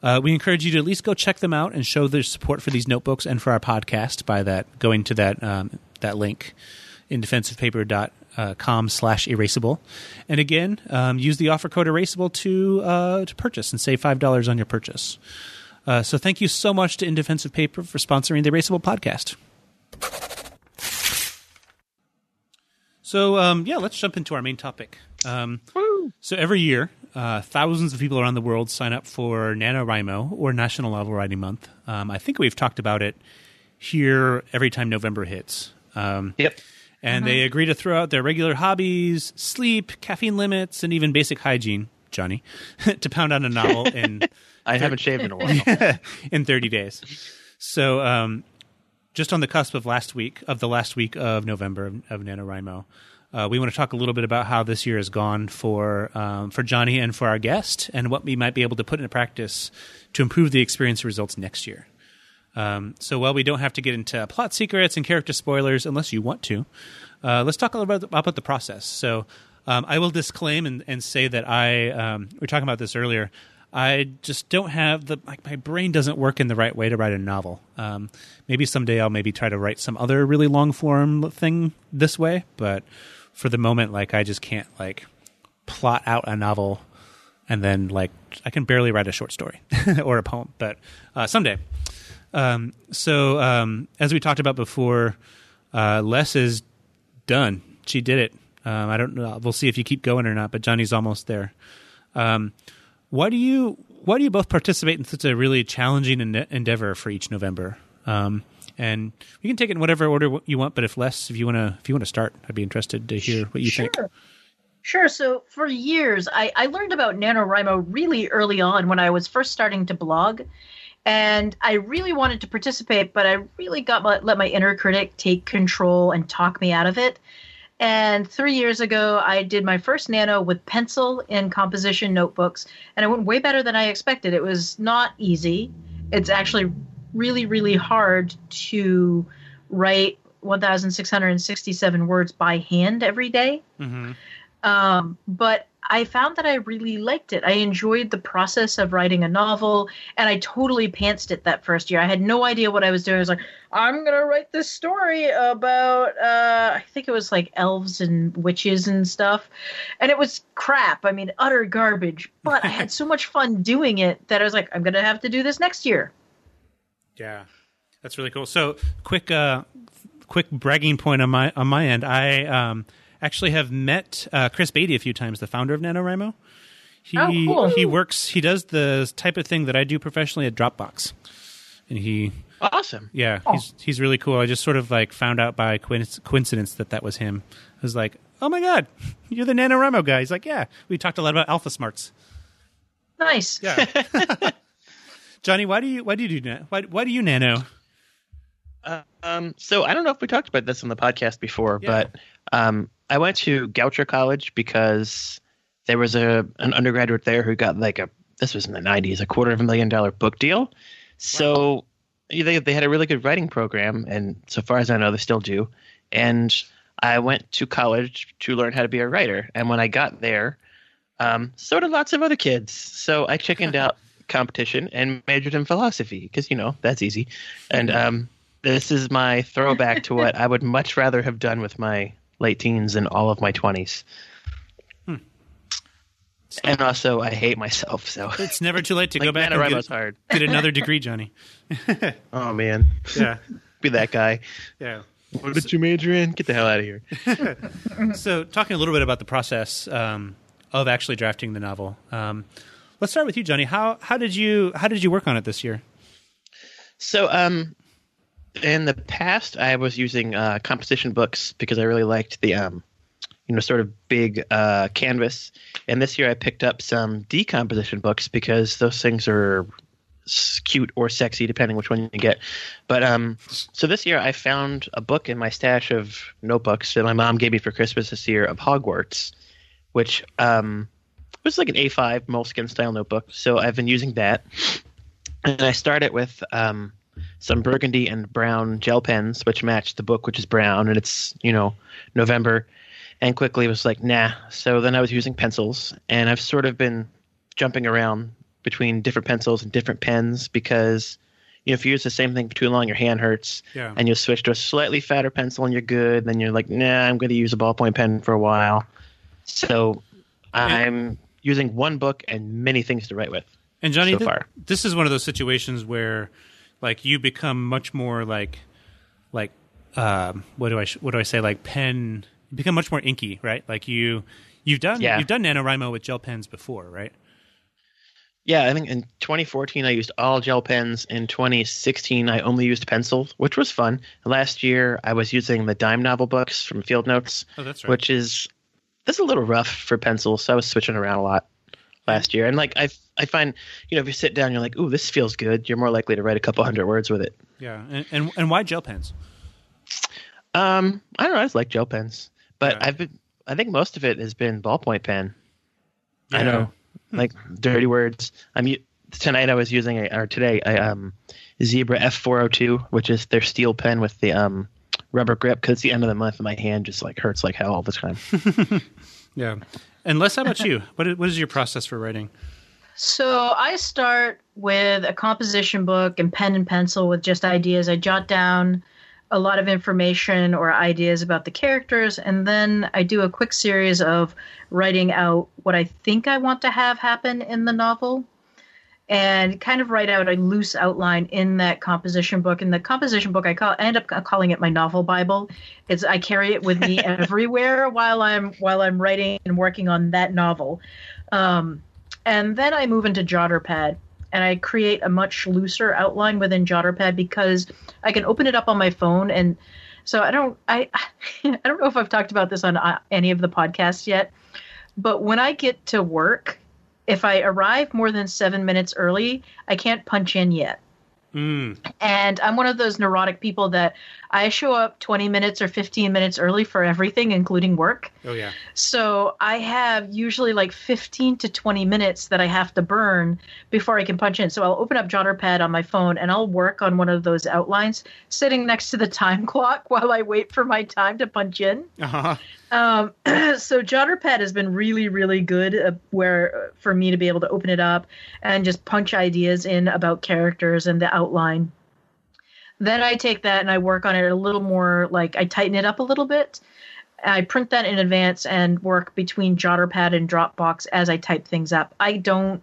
Uh, we encourage you to at least go check them out and show their support for these notebooks and for our podcast by that going to that um, that link in defenseofpaper.com slash erasable. And again, um, use the offer code erasable to uh, to purchase and save five dollars on your purchase. Uh, so thank you so much to In Defense of Paper for sponsoring the Erasable podcast. So um, yeah, let's jump into our main topic. Um, so every year, uh, thousands of people around the world sign up for NaNoWriMo or National Novel Writing Month. Um, I think we've talked about it here every time November hits. Um, Yep. and they agree to throw out their regular hobbies, sleep, caffeine limits, and even basic hygiene, Johnny, to pound out a novel in I haven't shaved in a while. in 30 days. So, um, just on the cusp of last week, of the last week of November of, of NaNoWriMo, uh, we want to talk a little bit about how this year has gone for um, for Johnny and for our guest, and what we might be able to put into practice to improve the experience results next year. Um, so, while we don't have to get into plot secrets and character spoilers unless you want to, uh, let's talk a little bit about the process. So, um, I will disclaim and, and say that I um, we were talking about this earlier. I just don't have the like my brain doesn't work in the right way to write a novel. Um, maybe someday I'll maybe try to write some other really long form thing this way, but for the moment, like I just can't like plot out a novel and then like I can barely write a short story or a poem, but uh, someday. Um, so um, as we talked about before, uh, Les is done. She did it. Um, I don't know. We'll see if you keep going or not, but Johnny's almost there. Um, why do you why do you both participate in such a really challenging ende- endeavor for each November? And you can take it in whatever order you want, but if Les, if you want to, if you want to start, I'd be interested to hear what you sure. think. Sure. So for years, I, I learned about NaNoWriMo really early on when I was first starting to blog. And I really wanted to participate, but I really got my, let my inner critic take control and talk me out of it. And three years ago, I did my first nano with pencil in composition notebooks, and it went way better than I expected. It was not easy. It's actually really, really hard to write 1,667 words by hand every day. Mm-hmm. Um, but I found that I really liked it. I enjoyed the process of writing a novel, and I totally pantsed it that first year. I had no idea what I was doing. I was like, I'm gonna write this story about uh, I think it was like elves and witches and stuff, and it was crap. I mean, utter garbage. But I had so much fun doing it that I was like, I'm gonna have to do this next year. Yeah, that's really cool. So, quick, uh, quick bragging point on my on my end. I um, actually have met uh, Chris Baty a few times, the founder of NaNoWriMo. He Oh, cool. he works. He does the type of thing that I do professionally at Dropbox, and he Awesome. yeah he's he's really cool. I just sort of like found out by coincidence that that was him. I was like, oh my god, you're the NaNoWriMo guy. He's like, yeah, we talked a lot about AlphaSmarts. Nice. Yeah. Johnny, why do you why do you do why why do you nano? Uh, um, so I don't know if we talked about this on the podcast before, Yeah. but um, I went to Goucher College because there was a an undergraduate there who got like a this was in the '90s a quarter of a million dollar book deal. So they they had a really good writing program, and so far as I know, they still do. And I went to college to learn how to be a writer, and when I got there, um, so did lots of other kids. So I chickened out competition and majored in philosophy because you know that's easy. And um, this is my throwback to what I would much rather have done with my late teens and all of my twenties. And also, I hate myself. So It's never too late to go back NaNoWriMo and was get, hard. get another degree, Johnny. Oh man, Yeah, be that guy. yeah. What did you major in? Get the hell out of here. So, talking a little bit about the process um, of actually drafting the novel. Um, let's start with you, Johnny. How how did you how did you work on it this year? So, um, in the past, I was using uh, composition books because I really liked the, um, you know, sort of big uh, canvas. And this year, I picked up some decomposition books because those things are cute or sexy, depending which one you get. But um, so this year, I found a book in my stash of notebooks that my mom gave me for Christmas this year of Hogwarts, which um, was like an A5 Moleskine style notebook. So I've been using that and I started with um, some burgundy and brown gel pens, which match the book, which is brown, and it's you know November, and quickly it was like nah. So then I was using pencils, and I've sort of been jumping around between different pencils and different pens because you know if you use the same thing for too long, your hand hurts, Yeah. and you'll switch to a slightly fatter pencil and you're good. Then you're like nah, I'm going to use a ballpoint pen for a while. So I'm using one book and many things to write with. And Johnny, So th- far. this is one of those situations where, like, you become much more like, like, um, what do I sh- what do I say? Like pen, you become much more inky, right? Like you, You've done Yeah. you've done NaNoWriMo with gel pens before, right? Yeah, I think in 2014 I used all gel pens. In 2016 I only used pencils, which was fun. Last year I was using the Dime Novel books from Field Notes, Oh, that's right. which is that's a little rough for pencils. So I was switching around a lot last year, and like I I find you know if you sit down you're like, ooh, this feels good. You're more likely to write a couple hundred words with it. yeah, and, and and why gel pens? Um, I don't know. I just like gel pens, but Yeah. I've been I think most of it has been ballpoint pen. I know, like dirty words. I'm tonight. I was using a, or today a um, Zebra F402, which is their steel pen with the um rubber grip. Because it's the end of the month, and my hand just like hurts like hell all the time. Yeah. And Les, how about you? What is, what is your process for writing? So I start with a composition book and pen and pencil with just ideas. I jot down a lot of information or ideas about the characters, and then I do a quick series of writing out what I think I want to have happen in the novel. And kind of write out a loose outline in that composition book. And the composition book, I call, I end up calling it my novel bible. It's I carry it with me everywhere while I'm while I'm writing and working on that novel. Um, and then I move into JotterPad and I create a much looser outline within JotterPad because I can open it up on my phone and so I don't I I don't know if I've talked about this on uh, any of the podcasts yet, but when I get to work, if I arrive more than 7 minutes early, I can't punch in yet. Mm. And I'm one of those neurotic people that I show up 20 minutes or 15 minutes early for everything including work. Oh yeah. So I have usually like 15 to 20 minutes that I have to burn before I can punch in. So I'll open up JotterPad on my phone and I'll work on one of those outlines sitting next to the time clock while I wait for my time to punch in. Uh-huh. Um, so JotterPad has been really, really good uh, where for me to be able to open it up and just punch ideas in about characters and the outline. Then I take that and I work on it a little more, like I tighten it up a little bit. I print that in advance and work between JotterPad and Dropbox as I type things up. I don't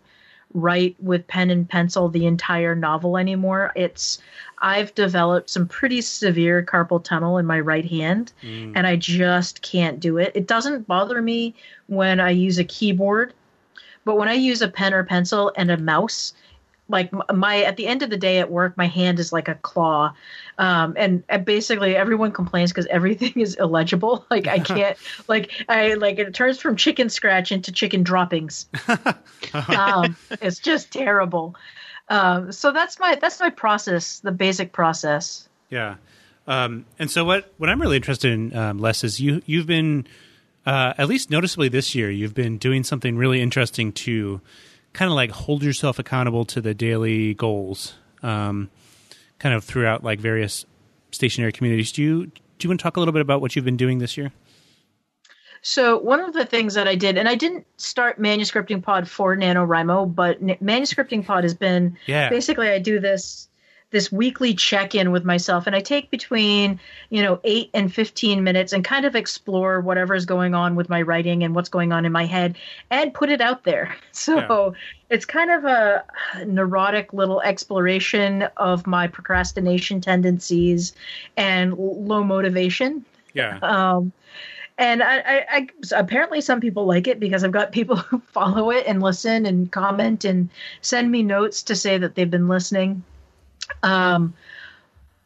write with pen and pencil the entire novel anymore. It's I've developed some pretty severe carpal tunnel in my right hand mm. and I just can't do it. It doesn't bother me when I use a keyboard, but when I use a pen or pencil and a mouse, like my at the end of the day at work, my hand is like a claw, um, and, and basically everyone complains because everything is illegible. Like I can't, like I like it turns from chicken scratch into chicken droppings. um, it's just terrible. Um, so that's my that's my process, the basic process. Yeah. Um, and so what, what I'm really interested in, um, Les, is you, you've been, uh, at least noticeably this year, you've been doing something really interesting to kind of like hold yourself accountable to the daily goals, um, kind of throughout like various stationery communities. Do you, do you want to talk a little bit about what you've been doing this year? So one of the things that I did, and I didn't start manuscripting pod for NaNoWriMo, but manuscripting pod has been Yeah. basically I do this this weekly check-in with myself and I take between, you know, 8 and 15 minutes and kind of explore whatever's going on with my writing and what's going on in my head and put it out there. So it's kind of a neurotic little exploration of my procrastination tendencies and low motivation. Yeah. Um, and I, I, I apparently some people like it because I've got people who follow it and listen and comment and send me notes to say that they've been listening. Um,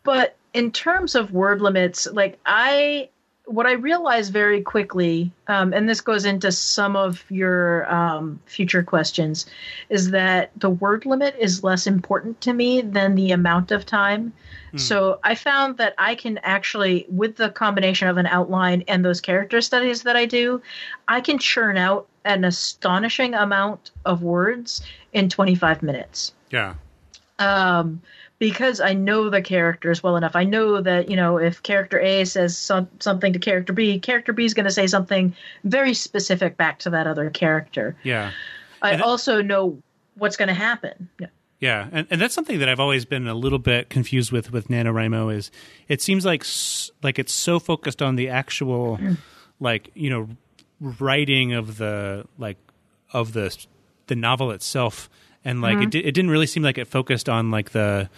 but in terms of word limits, like I, what I realized very quickly, um, and this goes into some of your um, future questions, is that the word limit is less important to me than the amount of time. So I found that I can actually, with the combination of an outline and those character studies that I do, I can churn out an astonishing amount of words in 25 minutes. Yeah. Um, because I know the characters well enough. I know that, you know, if character A says some, something to character B, character B is going to say something very specific back to that other character. Yeah. I And- also know what's going to happen. Yeah. Yeah, and, and that's something that I've always been a little bit confused with with NaNoWriMo is it seems like like it's so focused on the actual mm. like, you know, writing of the like of the the novel itself and like it, di- it didn't really seem like it focused on like the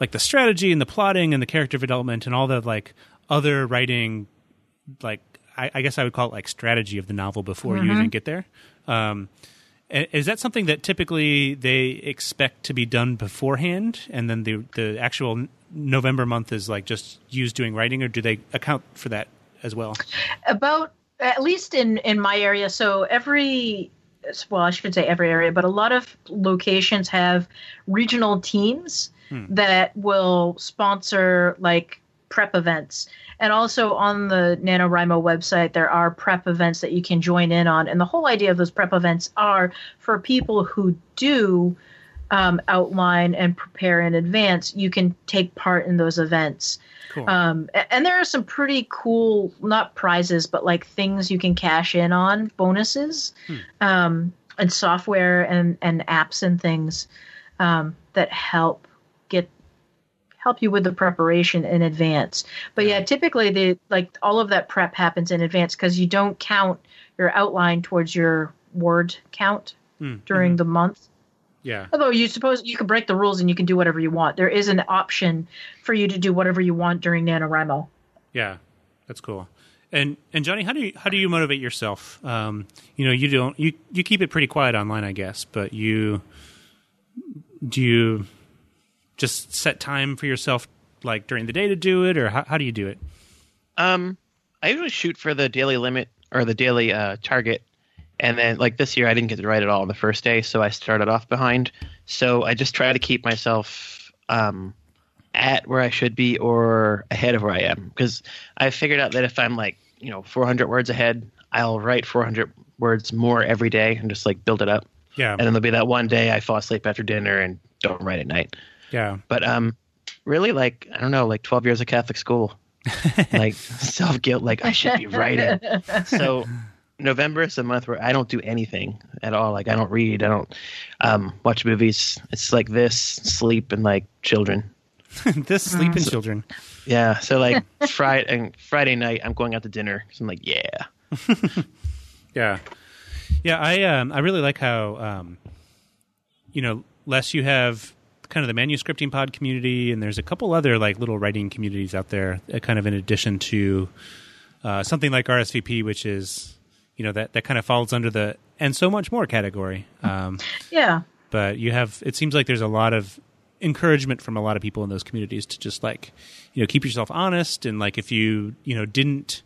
like the strategy and the plotting and the character development and all the like other writing like I, I guess I would call it like strategy of the novel before Mm-hmm. you even get there. Um, is that something that typically they expect to be done beforehand, and then the the actual November month is like just used doing writing, or do they account for that as well? about at least in in my area so every well i should say every area but a lot of locations have regional teams hmm. that will sponsor like prep events. And also on the NaNoWriMo website there are prep events that you can join in on. And the whole idea of those prep events are for people who do um, outline and prepare in advance you can take part in those events Cool. um, and there are some pretty cool, not prizes, but like things you can cash in on, bonuses, um, and software and, and apps and things um, that help get help you with the preparation in advance. But yeah, typically the like all of that prep happens in advance because you don't count your outline towards your word count during the month. Yeah. Although you suppose you can break the rules and you can do whatever you want. There is an option for you to do whatever you want during NaNoWriMo. Yeah, that's cool. And and Johnny, how do you how do you motivate yourself? Um, you know, you don't you you keep it pretty quiet online, I guess, but you do you just set time for yourself like during the day to do it, or how, how do you do it? Um, I usually shoot for the daily limit or the daily uh, target, and then like this year I didn't get to write at all on the first day, so I started off behind. So I just try to keep myself um, at where I should be or ahead of where I am because I figured out that if I'm like you know 400 words ahead, I'll write 400 words more every day and just like build it up. Yeah, And then there'll be that one day I fall asleep after dinner and don't write at night. yeah, But um, really, like I don't know, like 12 years of Catholic school, like self guilt, like I should be writing. so November is the month where I don't do anything at all. Like I don't read, I don't um, watch movies. It's like this, sleep, and like children. this sleep sleeping children. Yeah. So like Friday and Friday night, I'm going out to dinner. So I'm like, yeah. Yeah, yeah. I um, I really like how um, you know, Les you have kind of the manuscripting pod community, and there's a couple other like little writing communities out there, uh, kind of in addition to uh, something like RSVP, which is you know that that kind of falls under the and so much more category. Um, Yeah. but you have it seems like there's a lot of encouragement from a lot of people in those communities to just like you know keep yourself honest and like if you you know didn't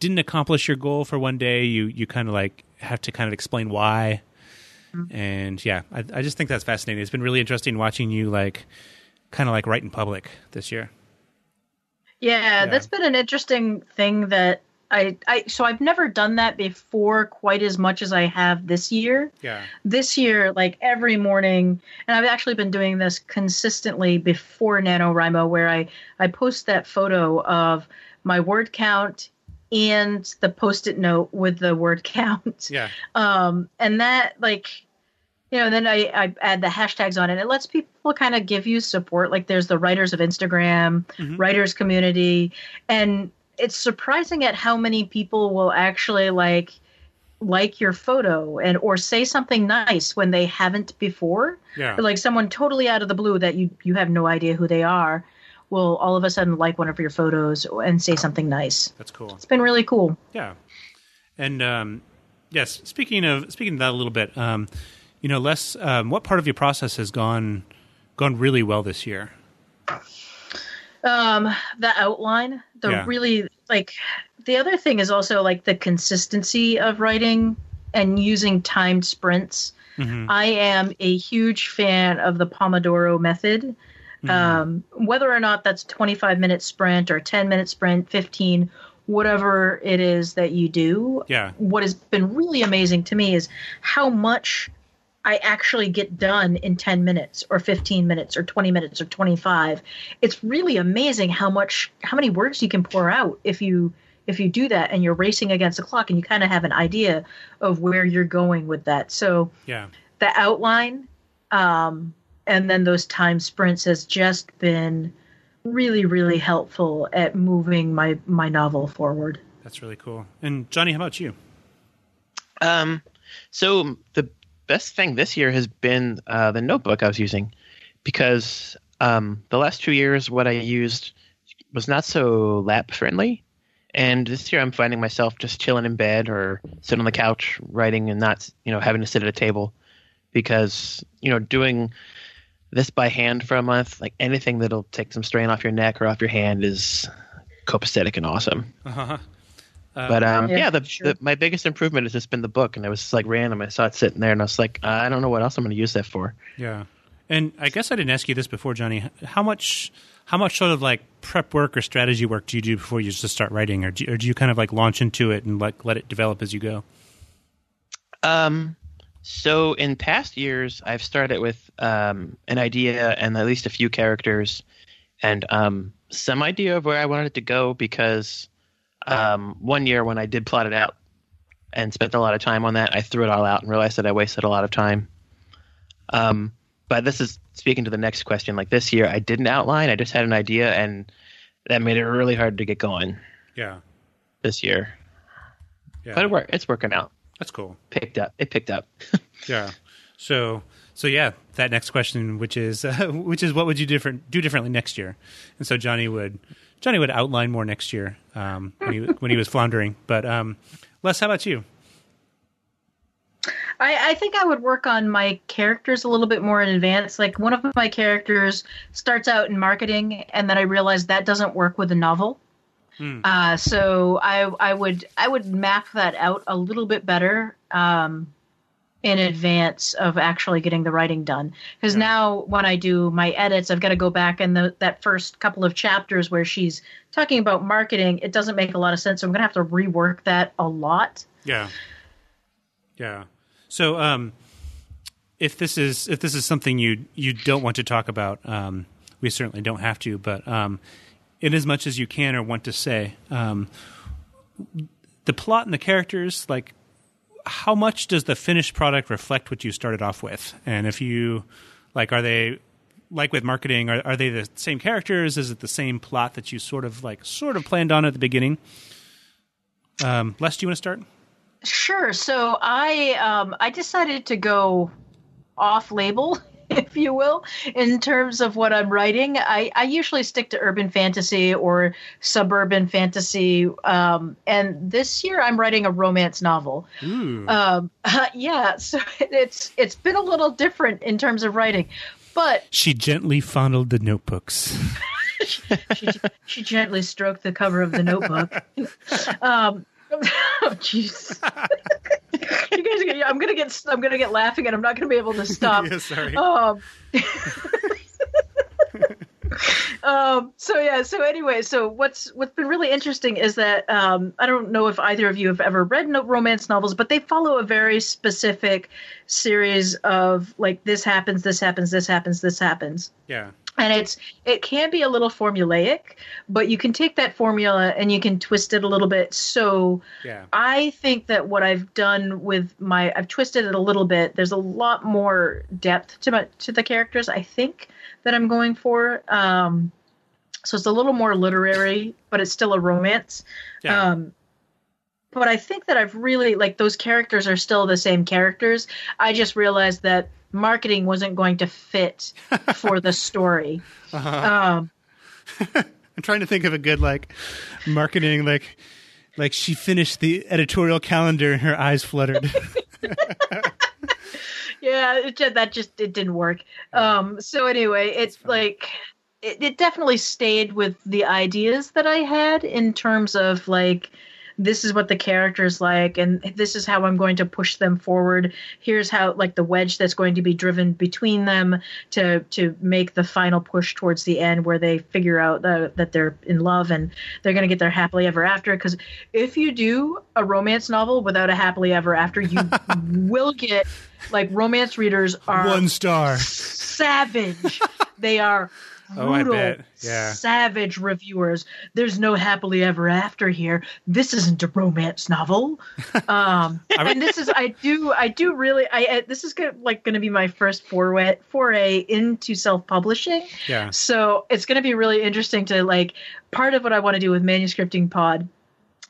didn't accomplish your goal for one day you you kind of like have to kind of explain why. And yeah I, I just think that's fascinating. It's been really interesting watching you like kind of like write in public this year. Yeah, that's been an interesting thing that I, I so I've never done that before quite as much as I have this year. yeah. This year, like every morning, and I've actually been doing this consistently before NaNoWriMo, where I, I post that photo of my word count and the post-it note with the word count. yeah. Um, and that like you know then I, I add the hashtags on it. It lets people kind of give you support. Like there's the writers of instagram writers community and it's surprising at how many people will actually like like your photo and or say something nice when they haven't before. Yeah. Like someone totally out of the blue that you you have no idea who they are will all of a sudden like one of your photos and say something nice. That's cool. It's been really cool. Yeah, and um, yes. Speaking of speaking of that a little bit, um, you know, Les, um, what part of your process has gone gone really well this year? Um the outline the Yeah. really like the other thing is also like the consistency of writing and using timed sprints Mhm. i am a huge fan of the pomodoro method um whether or not that's 25 minute sprint or 10 minute sprint 15 whatever it is that you do Yeah, what has been really amazing to me is how much I actually get done in 10 minutes or 15 minutes or 20 minutes or 25. It's really amazing how much how many words you can pour out if you if you do that and you're racing against the clock and you kind of have an idea of where you're going with that. So yeah, the outline um, and then those time sprints has just been really really helpful at moving my my novel forward. that's really cool. And Johnny, how about you? Um, so the best thing this year has been uh, the notebook I was using because um, the last two years what I used was not so lap friendly, And this year, I'm finding myself just chilling in bed or sitting on the couch writing, and not you know having to sit at a table, because you know doing this by hand for a month, like anything that'll take some strain off your neck or off your hand, is copacetic and awesome. Uh-huh. Uh, But um, Yeah, yeah, the, sure. the my biggest improvement has just been the book, and it was like random. I saw it sitting there, and I was like, uh, I don't know what else I'm going to use that for. Yeah, and I guess I didn't ask you this before, Johnny. How much, how much sort of like prep work or strategy work do you do before you just start writing, or do, or do you kind of like launch into it and like let it develop as you go? Um, so in past years, I've started with um, an idea and at least a few characters, and um, some idea of where I wanted it to go. Because um, one year when I did plot it out and spent a lot of time on that, I threw it all out and realized that I wasted a lot of time. Um, but this is speaking to the next question. Like this year, I didn't outline; I just had an idea, and that made it really hard to get going Yeah, this year. yeah, But it worked. It's working out. that's cool. Picked up. It picked up. Yeah. So so yeah, that next question, which is uh, which is what would you different do differently next year? And so Johnny would Johnny would outline more next year um, when he when he was floundering. But um, Les, how about you? I, I think I would work on my characters a little bit more in advance. Like one of my characters starts out in marketing, and then I realize that doesn't work with a novel. Uh, so I I would I would map that out a little bit better um, in advance of actually getting the writing done. Because now when I do my edits, I've got to go back and the, that first couple of chapters where she's talking about marketing, it doesn't make a lot of sense. So I'm gonna have to rework that a lot. Yeah. Yeah. So um, if this is if this is something you you don't want to talk about, um, we certainly don't have to. But um, in as much as you can or want to say, um, the plot and the characters, like how much does the finished product reflect what you started off with? And if you like, are they like with marketing? Are, are they the same characters? Is it the same plot that you sort of like sort of planned on at the beginning? Um, Les, do you want to start? Sure. So I um, I decided to go off label, if you will, in terms of what I'm writing. I, I usually stick to urban fantasy or suburban fantasy. Um, and this year I'm writing a romance novel. Um, yeah, so it's it's been a little different in terms of writing. But She gently fondled the notebooks. she, she gently stroked the cover of the notebook. um, oh, jeez. You guys, are gonna- I'm gonna get, I'm gonna get laughing, and I'm not gonna be able to stop. Yeah, sorry. Um, um, so yeah. So anyway, so what's what's been really interesting is that um, I don't know if either of you have ever read no- romance novels, but they follow a very specific series of like this happens, this happens, this happens, this happens Yeah. And it's it can be a little formulaic but you can take that formula and you can twist it a little bit so Yeah. i think that what i've done with my i've twisted it a little bit there's a lot more depth to my to the characters i think that i'm going for um so it's a little more literary but it's still a romance Yeah. um but I think that I've really like those characters are still the same characters. I just realized that marketing wasn't going to fit for the story. Um, I'm trying to think of a good like marketing like like she finished the editorial calendar and her eyes fluttered. yeah, it that just it didn't work. Um, so anyway, it's like it, it definitely stayed with the ideas that I had in terms of like this is what the characters like and this is how I'm going to push them forward. Here's how like the wedge that's going to be driven between them to to make the final push towards the end where they figure out that that they're in love and they're going to get their happily ever after because if you do a romance novel without a happily ever after you will get like romance readers are One star. savage. they are brutal, bet. Yeah. savage reviewers. There's no happily ever after here. This isn't a romance novel. Um, and this is I do I do really I, I this is gonna, like going to be my first foray foray into self publishing. Yeah. So it's going to be really interesting to like part of what I want to do with manuscripting pod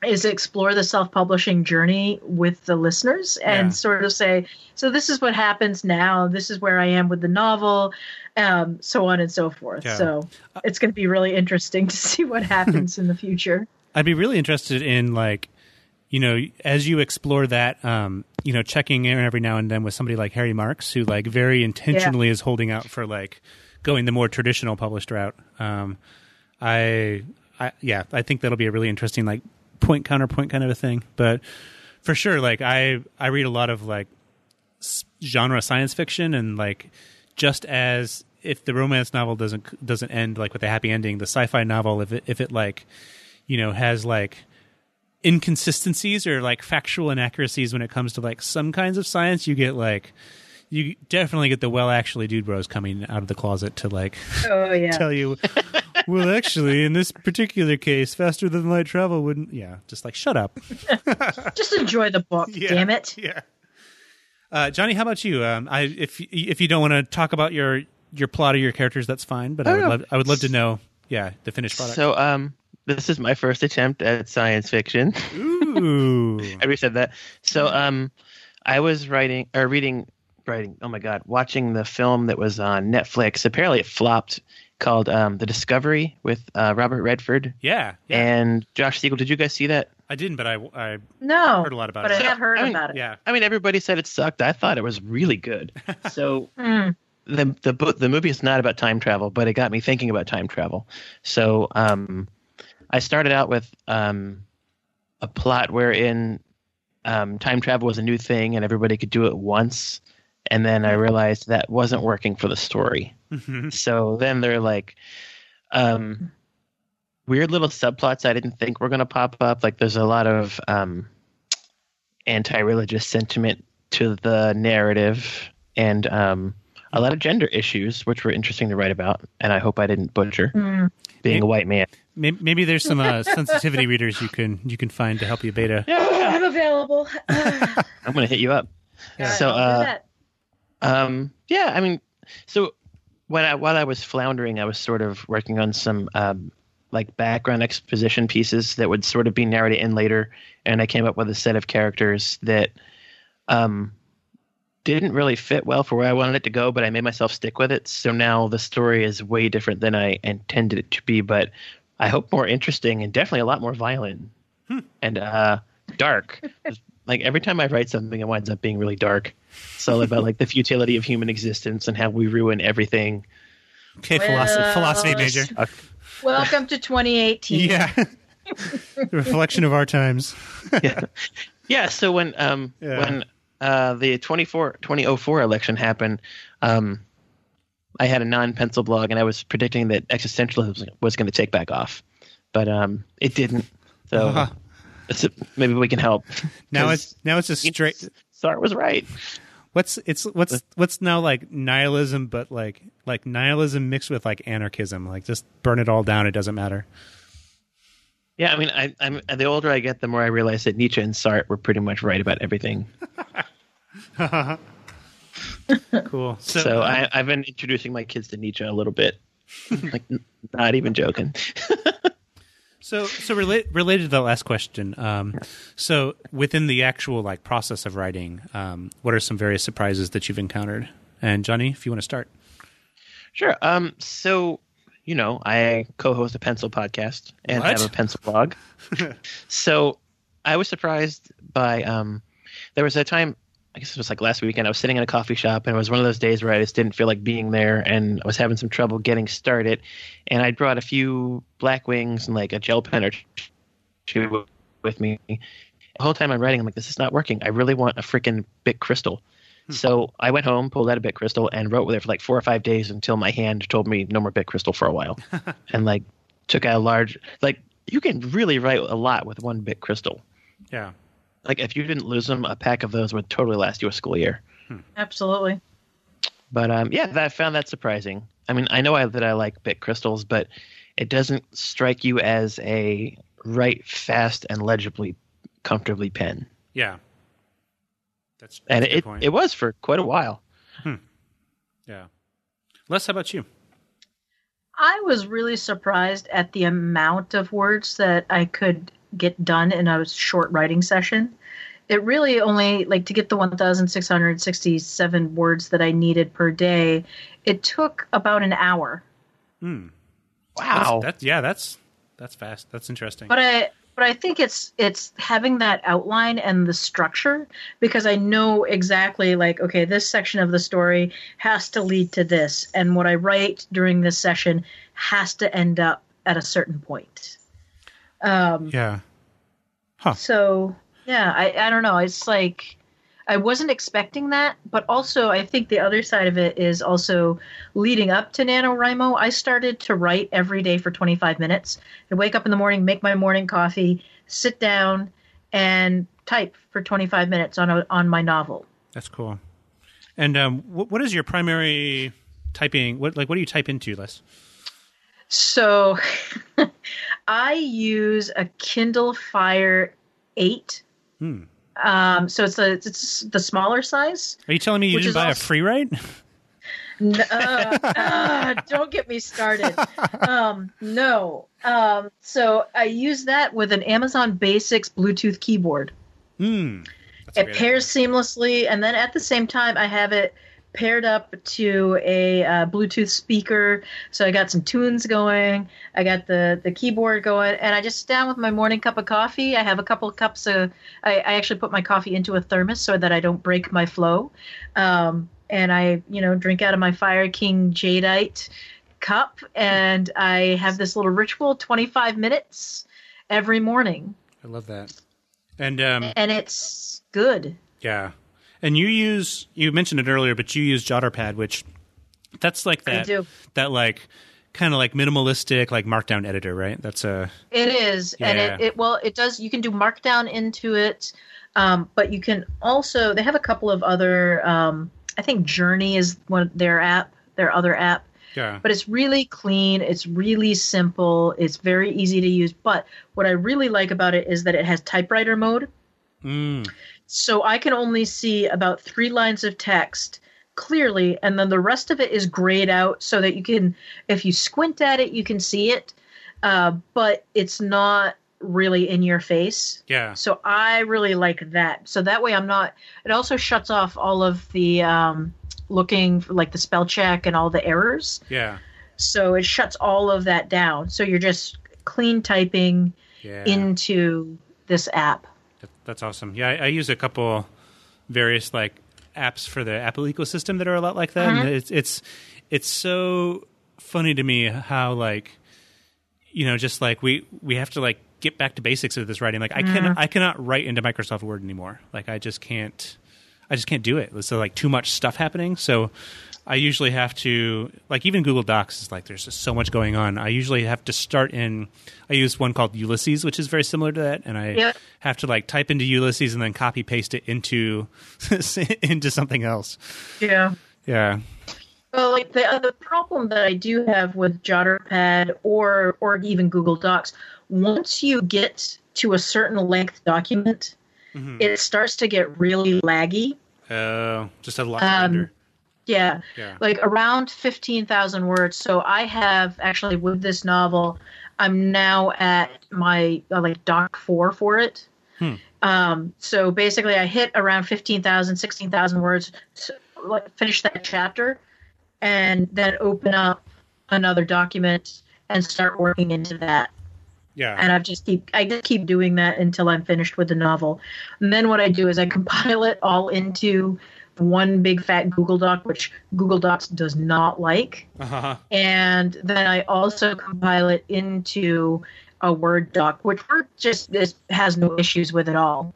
is explore the self-publishing journey with the listeners and Yeah. sort of say so this is what happens now this is where i am with the novel um, so on and so forth Yeah. so it's going to be really interesting to see what happens in the future I'd be really interested in like, you know, as you explore that, um, you know, checking in every now and then with somebody like Harry Marks, who like very intentionally is holding out for like going the more traditional published route. Um, I, I, yeah, I think that'll be a really interesting like point counterpoint kind of a thing. But for sure, like I, I read a lot of like genre science fiction and like just as if the romance novel doesn't doesn't end like with a happy ending, the sci-fi novel if it if it like you know has like inconsistencies or like factual inaccuracies when it comes to like some kinds of science, you get like you definitely get the well actually dude bros coming out of the closet to like Oh yeah. tell you well actually in this particular case faster than light travel wouldn't yeah just like shut up Just enjoy the book. Yeah. Damn it. yeah uh, Johnny how about you um, I if if you don't want to talk about your your plot or your characters that's fine but I would Oh, love I would love to know yeah the finished product So um, this is my first attempt at science fiction. ooh I already said that. So um, I was writing or reading, writing. Oh my god, watching the film that was on Netflix. Apparently, it flopped. Called um, The Discovery with uh, Robert Redford yeah, yeah. and Josh Segel. Did you guys see that? I didn't but I I No. Heard a lot about but it. I have heard I mean, about it. yeah I mean, everybody said it sucked. I thought it was really good. So Hmm. the the book the movie is not about time travel, but it got me thinking about time travel. So um, I started out with um, a plot wherein um, time travel was a new thing and everybody could do it once, and then I realized that wasn't working for the story. Mhm. So then they're like um, weird little subplots I didn't think were going to pop up. Like there's a lot of um, anti-religious sentiment to the narrative and um, a lot of gender issues, which were interesting to write about. And I hope I didn't butcher Hmm. being a white man. Maybe, maybe there's some uh, sensitivity readers you can you can find to help you beta. I'm available. I'm going to hit you up. So, uh. Um, yeah, I mean, so when I while I was floundering, I was sort of working on some um, like background exposition pieces that would sort of be narrated in later, and I came up with a set of characters that um, didn't really fit well for where I wanted it to go, but I made myself stick with it. So now the story is way different than I intended it to be, but I hope more interesting and definitely a lot more violent and uh, dark. like every time I write something, it winds up being really dark. It's all about like the futility of human existence and how we ruin everything. Okay, philosophy, Well, philosophy major. Welcome to 2018. Yeah, the reflection of our times. yeah. yeah. So when um Yeah. when uh the 24 2004 election happened, um I had a non-pencil blog and I was predicting that existentialism was going to take back off, but um it didn't. So Uh-huh. it's- maybe we can help. Now 'Cause it's now it's a straight. Sartre was right. What's it's what's what's now like nihilism, but like like nihilism mixed with like anarchism. Like just burn it all down. It doesn't matter. Yeah, I mean, I, I'm the older I get, the more I realize that Nietzsche and Sartre were pretty much right about everything. Cool. So, So, I, I've been introducing my kids to Nietzsche a little bit. like, not even joking. So, so relate, related to the last question. Um, so, within the actual like process of writing, um, what are some various surprises that you've encountered? And Johnny, if you want to start, Sure. Um. So, you know, I co-host a pencil podcast and What? have a pencil blog. so, I was surprised by um. There was a time, I guess it was like last weekend. I was sitting in a coffee shop, and it was one of those days where I just didn't feel like being there, and I was having some trouble getting started. And I brought a few Blackwings and like a gel pen or two with me. The whole time I'm writing, I'm like, this is not working. I really want a freaking Bic Cristal. Hmm. So I went home, pulled out a Bic Cristal, and wrote with it for like four or five days until my hand told me no more Bic Cristal for a while, and like took out a large like you can really write a lot with one Bic Cristal. yeah, Like if you didn't lose them, a pack of those would totally last you a school year. Absolutely. But um, yeah, that, I found that surprising. I mean, I know I, that I like Bic Cristals, but it doesn't strike you as a write fast and legibly, comfortably pen. yeah. That's, that's And a good it point. it was for quite a while. yeah. Les, how about you? I was really surprised at the amount of words that I could get done in a short writing session. It really only like to get the 1667 words that I needed per day. It took about an hour. Hmm. Wow. That's, yeah, that's that's fast. That's interesting. But I but I think it's it's having that outline and the structure because I know exactly like okay this section of the story has to lead to this and what I write during this session has to end up at a certain point. Um, Yeah. So yeah, I I don't know. It's like I wasn't expecting that, but also I think the other side of it is also leading up to NaNoWriMo, I started to write every day for 25 minutes. I wake up in the morning, make my morning coffee, sit down, and type for 25 minutes on a, on my novel. That's cool. And um, what, what is your primary typing? What like what do you type into, Les? So I use a Kindle Fire 8. Hmm. Um, so it's a it's the smaller size. Are you telling me you didn't buy a Freewrite? N- uh, uh, don't get me started. Um, no. Um, so I use that with an Amazon Basics Bluetooth keyboard. A It pairs seamlessly, and then at the same time, I have it paired up to a uh, Bluetooth speaker. So I got some tunes going. I got the the keyboard going, and I just sit down with my morning cup of coffee. I have a couple of cups of. I, I actually put my coffee into a thermos so that I don't break my flow. Um, and I, you know, drink out of my Fire King Jadeite cup, and I have this little ritual, twenty five minutes every morning, I love that. And um, and it's good. yeah, and you use you mentioned it earlier, but you use JotterPad, which that's like that that like kind of like minimalistic like markdown editor, right? That's a It is, and Yeah. it, it well, it does. You can do Markdown into it, um, but you can also. They have a couple of other. Um, I think Journey is one their app, their other app, yeah. but it's really clean. It's really simple. It's very easy to use. But what I really like about it is that it has typewriter mode, Mm. So I can only see about three lines of text clearly, and then the rest of it is grayed out so that you can, if you squint at it, you can see it, uh, but it's not really in your face. Yeah. So I really like that. So that way I'm not. It also shuts off all of the um, looking for like the spell check and all the errors. Yeah. So it shuts all of that down. So you're just clean typing Yeah. into this app. That- That's awesome. Yeah, I, I use a couple various like apps for the Apple ecosystem that are a lot like that. And mm-hmm. it's it's it's so funny to me how like you know just like we we have to like get back to basics of this writing. Like I mm-hmm. can I cannot write into Microsoft Word anymore. Like I just can't I just can't do it. There's like too much stuff happening. So I usually have to like even Google Docs is like there's just so much going on. I usually have to start in I use one called Ulysses, which is very similar to that, and I Yep. have to like type into Ulysses and then copy paste it into into something else. Yeah. Yeah. Well, like the uh, the problem that I do have with JotterPad or or even Google Docs, once you get to a certain length document, Mhm. it starts to get really laggy. Oh, just a lot Um. Yeah, Yeah. like around fifteen thousand words. So I have actually with this novel, I'm now at my uh, like doc four for it. Hmm. Um, so basically, I hit around 15,000, 16,000 words, so, like, finish that chapter, and then open up another document and start working into that. Yeah. And I just keep I just keep doing that until I'm finished with the novel. And then what I do is I compile it all into one big fat Google Doc, which Google Docs does not like. Uh-huh. And then I also compile it into a Word doc, which Word just is, has no issues with at all.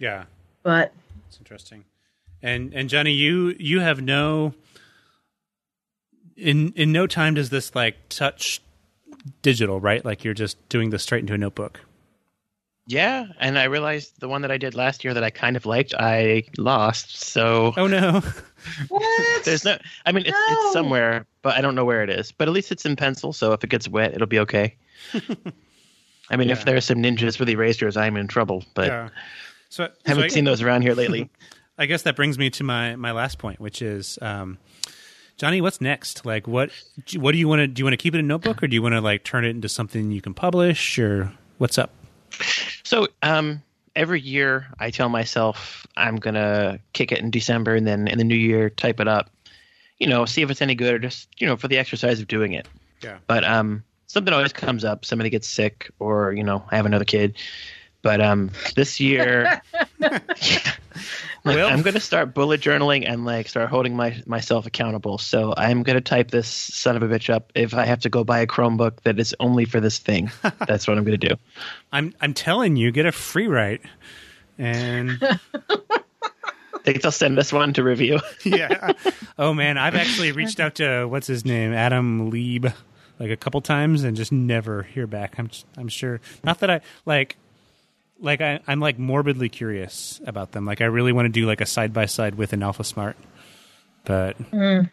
Yeah. But It's interesting. And and Johnny, you you have no in in no time does this like touch digital, right? Like you're just doing this straight into a notebook. Yeah, and I realized the one that I did last year that I kind of liked, I lost. So Oh no. what? there's no. I mean, it's, No. it's somewhere, but I don't know where it is. But at least it's in pencil, so if it gets wet, it'll be okay. I mean, Yeah. if there are some ninjas with erasers, I'm in trouble. But yeah. So, so haven't I, seen those around here lately. I guess that brings me to my my last point, which is um Johnny, what's next? Like what what do you want to do you want to keep it in a notebook or do you want to like turn it into something you can publish or what's up? So um, every year I tell myself I'm gonna kick it in December, and then in the new year type it up. You know, see if it's any good, or just you know for the exercise of doing it. Yeah. But um, something always comes up. Somebody gets sick, or you know, I have another kid. But um, this year, like, Well- I'm gonna start bullet journaling and like start holding my myself accountable. So I'm gonna type this son of a bitch up. If I have to go buy a Chromebook that is only for this thing, that's what I'm gonna do. I'm I'm telling you, get a Freewrite. And think they'll send this one to review. yeah. Oh man, I've actually reached out to what's his name, Adam Leeb, like a couple times, and just never hear back. I'm I'm sure. Not that I like. Like I, I'm like morbidly curious about them. Like I really want to do like a side by side with an AlphaSmart, but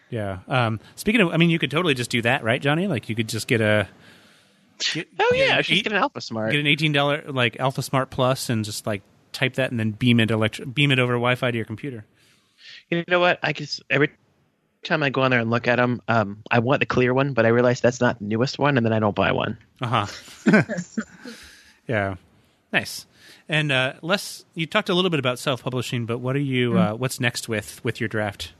yeah. Um, speaking of, I mean, you could totally just do that, right, Johnny? Like you could just get a get, oh yeah, an she's eight- getting AlphaSmart. get an eighteen dollar like AlphaSmart Plus and just like type that and then beam it elect- beam it over Wi-Fi to your computer. You know what? I just every time I go on there and look at them, um, I want the clear one, but I realize that's not the newest one, and then I don't buy one. Uh huh. yeah, nice. And uh, Les, you talked a little bit about self-publishing, but what are you? Uh, what's next with with your draft?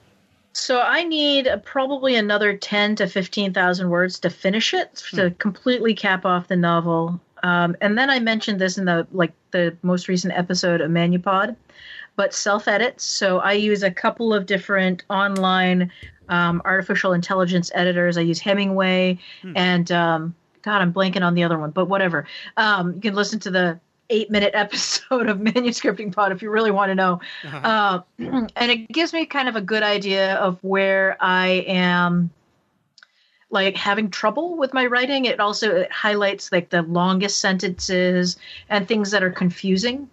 So I need uh, probably another ten to fifteen thousand words to finish it to completely cap off the novel. Um, and then I mentioned this in the like the most recent episode of Manupod, but self edits. So I use a couple of different online um, artificial intelligence editors. I use Hemingway and um, God, I'm blanking on the other one, but whatever. Um, you can listen to the eight minute episode of Manuscripting Pod if you really want to know. Uh, and it gives me kind of a good idea of where I am like having trouble with my writing it also it highlights like the longest sentences and things that are confusing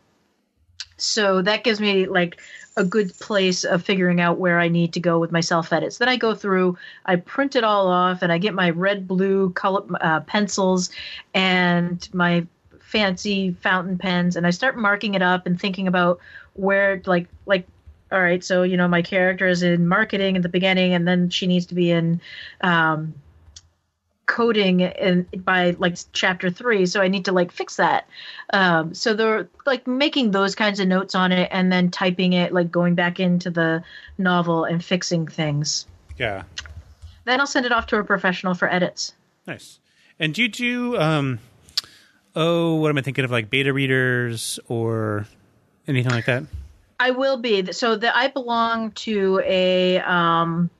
so that gives me like a good place of figuring out where I need to go with my self edits. Then I go through, I print it all off, and I get my red blue color uh, pencils and my fancy fountain pens, and I start marking it up and thinking about where, like, like, all right, so you know, my character is in marketing at the beginning, and then she needs to be in. Um, coding in by like chapter three so i need to like fix that um so they're like making those kinds of notes on it and then typing it like going back into the novel and fixing things Yeah, then i'll send it off to a professional for edits nice. And do you do? Um, oh, what am I thinking of? Like beta readers or anything like that? i will be. So that i belong to a um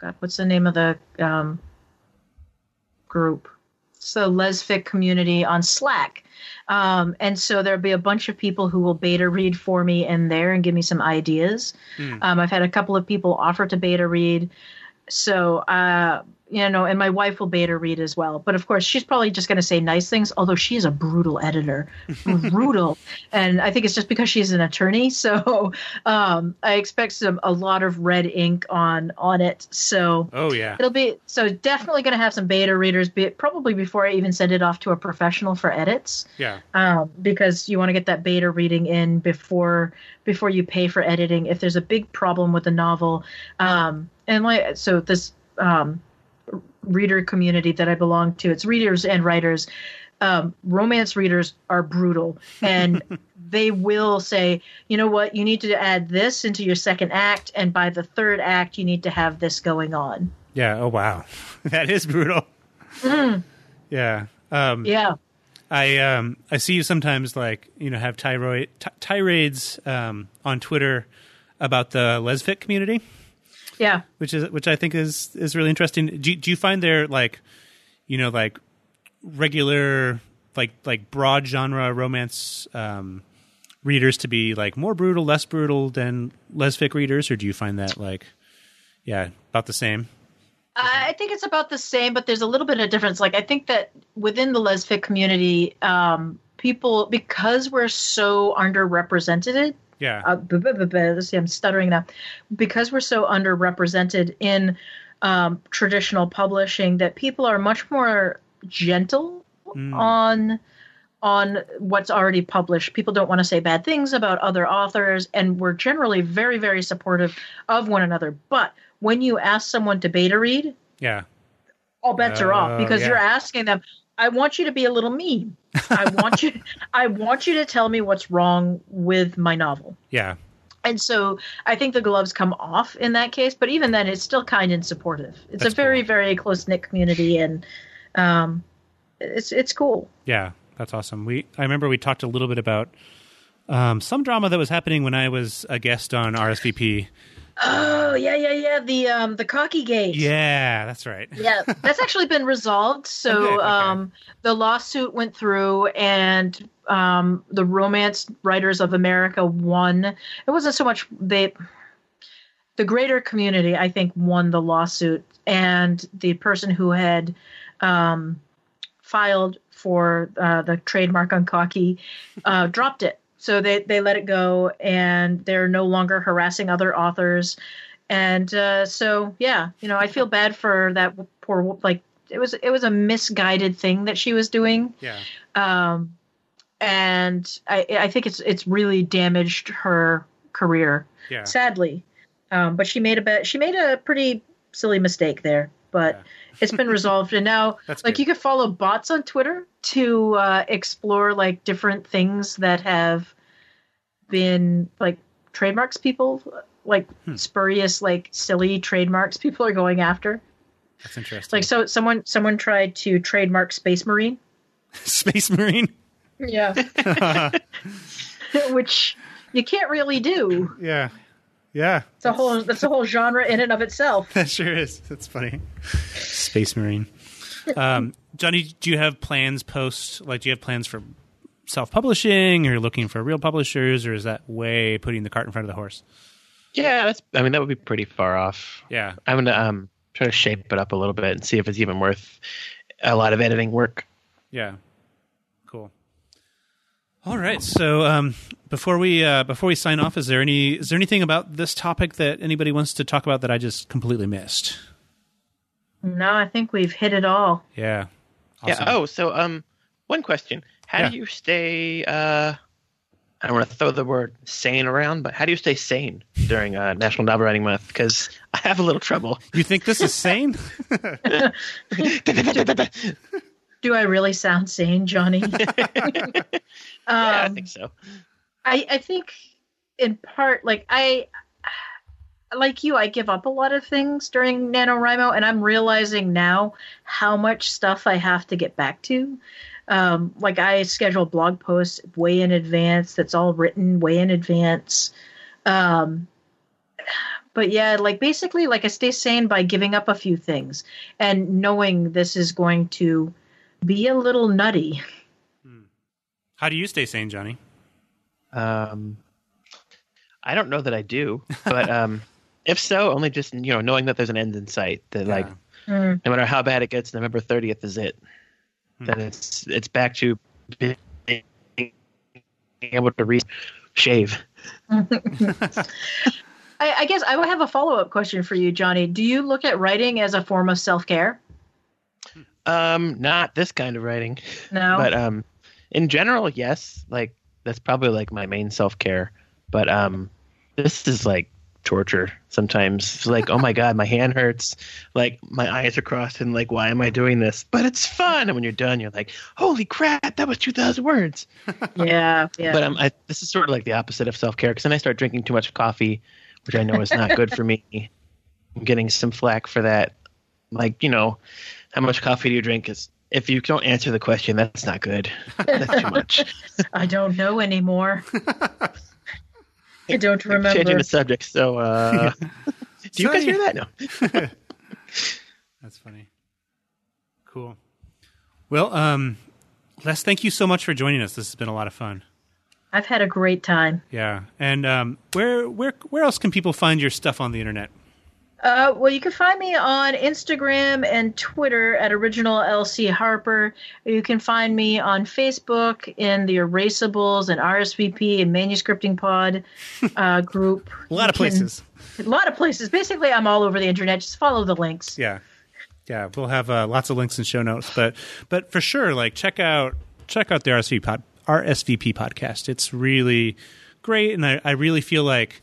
god what's the name of the um group? So lesfic community on slack. Um, and so there'll be a bunch of people who will beta read for me in there and give me some ideas. Um, i've had a couple of people offer to beta read. So uh, you know and my wife will beta read as well. But of course she's probably just going to say nice things although she is a brutal editor. Brutal. And i think it's just because she's an attorney. So um, i expect some a lot of red ink on on it. So Oh yeah, it'll be so definitely going to have some beta readers be probably before i even send it off to a professional for edits. Yeah, um, because you want to get that beta reading in before before you pay for editing. If there's a big problem with the novel um, and like so this um, reader community that i belong to. It's readers and writers. Um, romance readers are brutal. And they will say you know what? You need to add this into your second act and by the third act you need to have this going on. Yeah. Oh wow, that is brutal. Yeah. Um, yeah. I um I see you sometimes like you know have tirade t- tirades um on Twitter about the lesfic community, yeah which is which I think is is really interesting. Do you- do you find their like you know like regular like like broad genre romance um readers to be like more brutal, less brutal than lesfic readers, or do you find that like yeah about the same? I think it's about the same, but there's a little bit of difference. Like I think that within the lesfic community, um, people because we're so underrepresented. Yeah. Uh, see, I'm stuttering now. Because we're so underrepresented in um, traditional publishing, that people are much more gentle on on what's already published. People don't want to say bad things about other authors, and we're generally very, very supportive of one another. But when you ask someone to beta read, yeah. all bets are Oh, off because yeah. you're asking them. I want you to be a little mean. I want you. I want you to tell me what's wrong with my novel. Yeah. And so I think the gloves come off in that case, but even then, it's still kind and supportive. It's That's a very, cool. very close knit community, and Um, it's it's cool. Yeah, that's awesome. We I remember we talked a little bit about um, some drama that was happening when I was a guest on RSVP. Oh yeah, yeah, yeah. The um the cocky gate. Yeah, that's right. yeah, that's actually been resolved. So Okay, okay. um the lawsuit went through and um the Romance Writers of America won. It wasn't so much they the greater community I think won the lawsuit and the person who had um filed for uh, the trademark on cocky uh, dropped it. So they, they let it go and they're no longer harassing other authors. And uh, so, yeah, you know, I feel bad for that poor, like, it was it was a misguided thing that she was doing, Yeah. um, and I I think it's it's really damaged her career, Yeah. sadly. Um, but she made a bet. She made a pretty silly mistake there, but Yeah. it's been resolved. And now, That's like, good. you can follow bots on Twitter to uh, explore like different things that have been like trademarks. People like Hmm. spurious, like silly trademarks. People are going after. That's interesting. Like, so someone someone tried to trademark Space Marine. Space Marine. Yeah, which you can't really do. yeah. Yeah. It's a whole that's a whole genre in and of itself. That sure is. That's funny. Space Marine. Um, Johnny, do you have plans post? Like, do you have plans for self-publishing, or looking for real publishers, or is that way putting the cart in front of the horse? Yeah, that's. I mean, that would be pretty far off. Yeah. I'm gonna um try to shape it up a little bit and see if it's even worth a lot of editing work. Yeah. Cool. All right. So um, before we uh, before we sign off, is there any is there anything about this topic that anybody wants to talk about that I just completely missed? No, I think we've hit it all. Yeah. Yeah. Oh, so um, one question: How Yeah. do you stay? Uh, I don't want to throw the word sane around, but how do you stay sane during uh, National Novel Writing Month? Because I have a little trouble. You think this is sane? Do I really sound sane, Johnny? yeah, I Um, think so. I, I think in part like I like you I give up a lot of things during NaNoWriMo and I'm realizing now how much stuff I have to get back to. Um, like I schedule blog posts way in advance that's all written way in advance. Um, but yeah, like basically like I stay sane by giving up a few things and knowing this is going to be a little nutty. How do you stay sane, Johnny? Um, I don't know that I do, but um, if so, only just you know knowing that there's an end in sight. That like Mm. no matter how bad it gets, November 30th is it. Then it's it's back to being able to re shave. I, I guess I would have a follow up question for you, Johnny. Do you look at writing as a form of self care? Um, not this kind of writing, No. but um, in general, yes. Like that's probably like my main self care. But um, this is like torture sometimes. It's like, oh my god, my hand hurts. Like my eyes are crossed, and like, why am I doing this? But it's fun. And when you're done, you're like, holy crap, that was two thousand words. yeah, yeah. But um, I, this is sort of like the opposite of self care because then I start drinking too much coffee, which I know is not good for me. I'm getting some flack for that. Like, you know, how much coffee do you drink? Is if you don't answer the question, that's not good. That's too much. I don't know anymore. I don't remember. Changing the subject. So, uh, do you guys hear that? No. That's funny. Cool. Well, um, Les, thank you so much for joining us. This has been a lot of fun. I've had a great time. Yeah. And um, where where where else can people find your stuff on the internet? Uh, well, you can find me on Instagram and Twitter at Original LC Harper. You can find me on Facebook in the Erasables and RSVP and Manuscripting Pod uh, group. A lot of can- places. A lot of places. Basically, I'm all over the internet. Just follow the links. Yeah, yeah. We'll have uh, lots of links and show notes, but but for sure, like check out check out the RSVP pod, RSVP podcast. It's really great, and I, I really feel like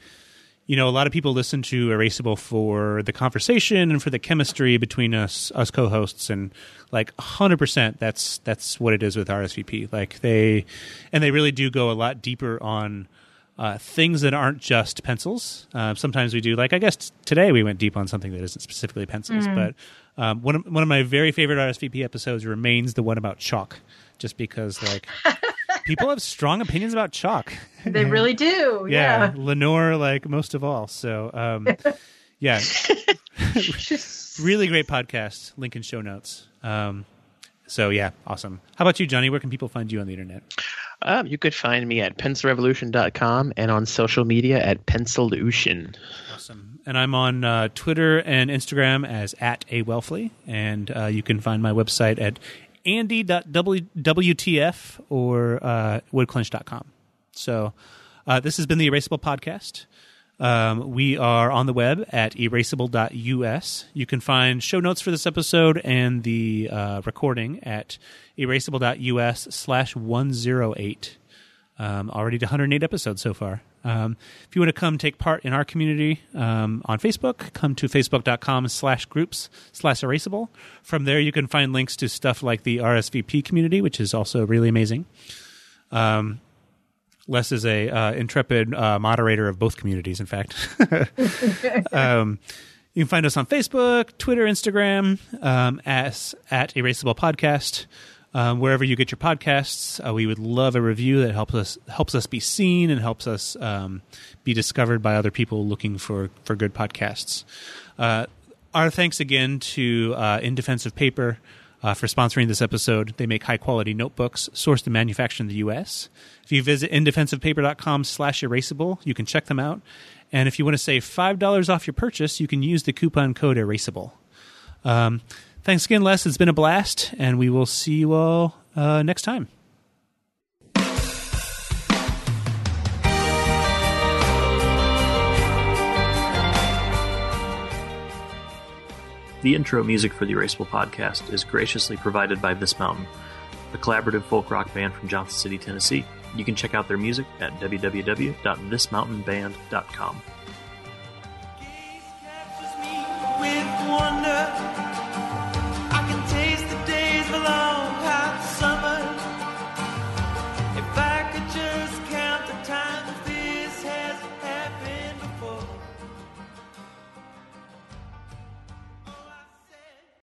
you know a lot of people listen to Erasable for the conversation and for the chemistry between us us co-hosts, and like hundred percent, that's that's what it is with RSVP. Like they and they really do go a lot deeper on uh, things that aren't just pencils. Uh, sometimes we do, like I guess today we went deep on something that isn't specifically pencils. But um, one of, one of my very favorite RSVP episodes remains the one about chalk, just because like people have strong opinions about chalk. They really do. yeah, Yeah. Lenore like most of all. So um, yeah, really great podcast. Link in show notes. Um, so yeah, awesome. How about you, Johnny? Where can people find you on the internet? Um, you could find me at pencilrevolution.com and on social media at pencilution. Awesome. And I'm on uh, Twitter and Instagram as at a Welfle, and uh, you can find my website at andy.wtf or uh, woodclinched.com. So uh, this has been the Erasable Podcast. Um, we are on the web at erasable.us. You can find show notes for this episode and the uh, recording at erasable.us slash 108. Um, already to 108 episodes so far. Um, if you want to come take part in our community um, on Facebook, come to facebook.com slash groups slash erasable. From there, you can find links to stuff like the RSVP community, which is also really amazing. Um, Les is a uh, intrepid uh, moderator of both communities. In fact, um, you can find us on Facebook, Twitter, Instagram, um, as at Erasable Podcast. Um, wherever you get your podcasts, uh, we would love a review that helps us helps us be seen and helps us um, be discovered by other people looking for for good podcasts. Uh, our thanks again to uh, In Defense of Paper uh, for sponsoring this episode. They make high quality notebooks sourced and manufactured in the U.S. If you visit indefenseofpaper.com slash erasable, you can check them out. And if you want to save $5 off your purchase, you can use the coupon code erasable. Um, thanks again, Les. It's been a blast, and we will see you all uh, next time. The intro music for the Erasable podcast is graciously provided by This Mountain, a collaborative folk rock band from Johnson City, Tennessee. You can check out their music at www.thismountainband.com.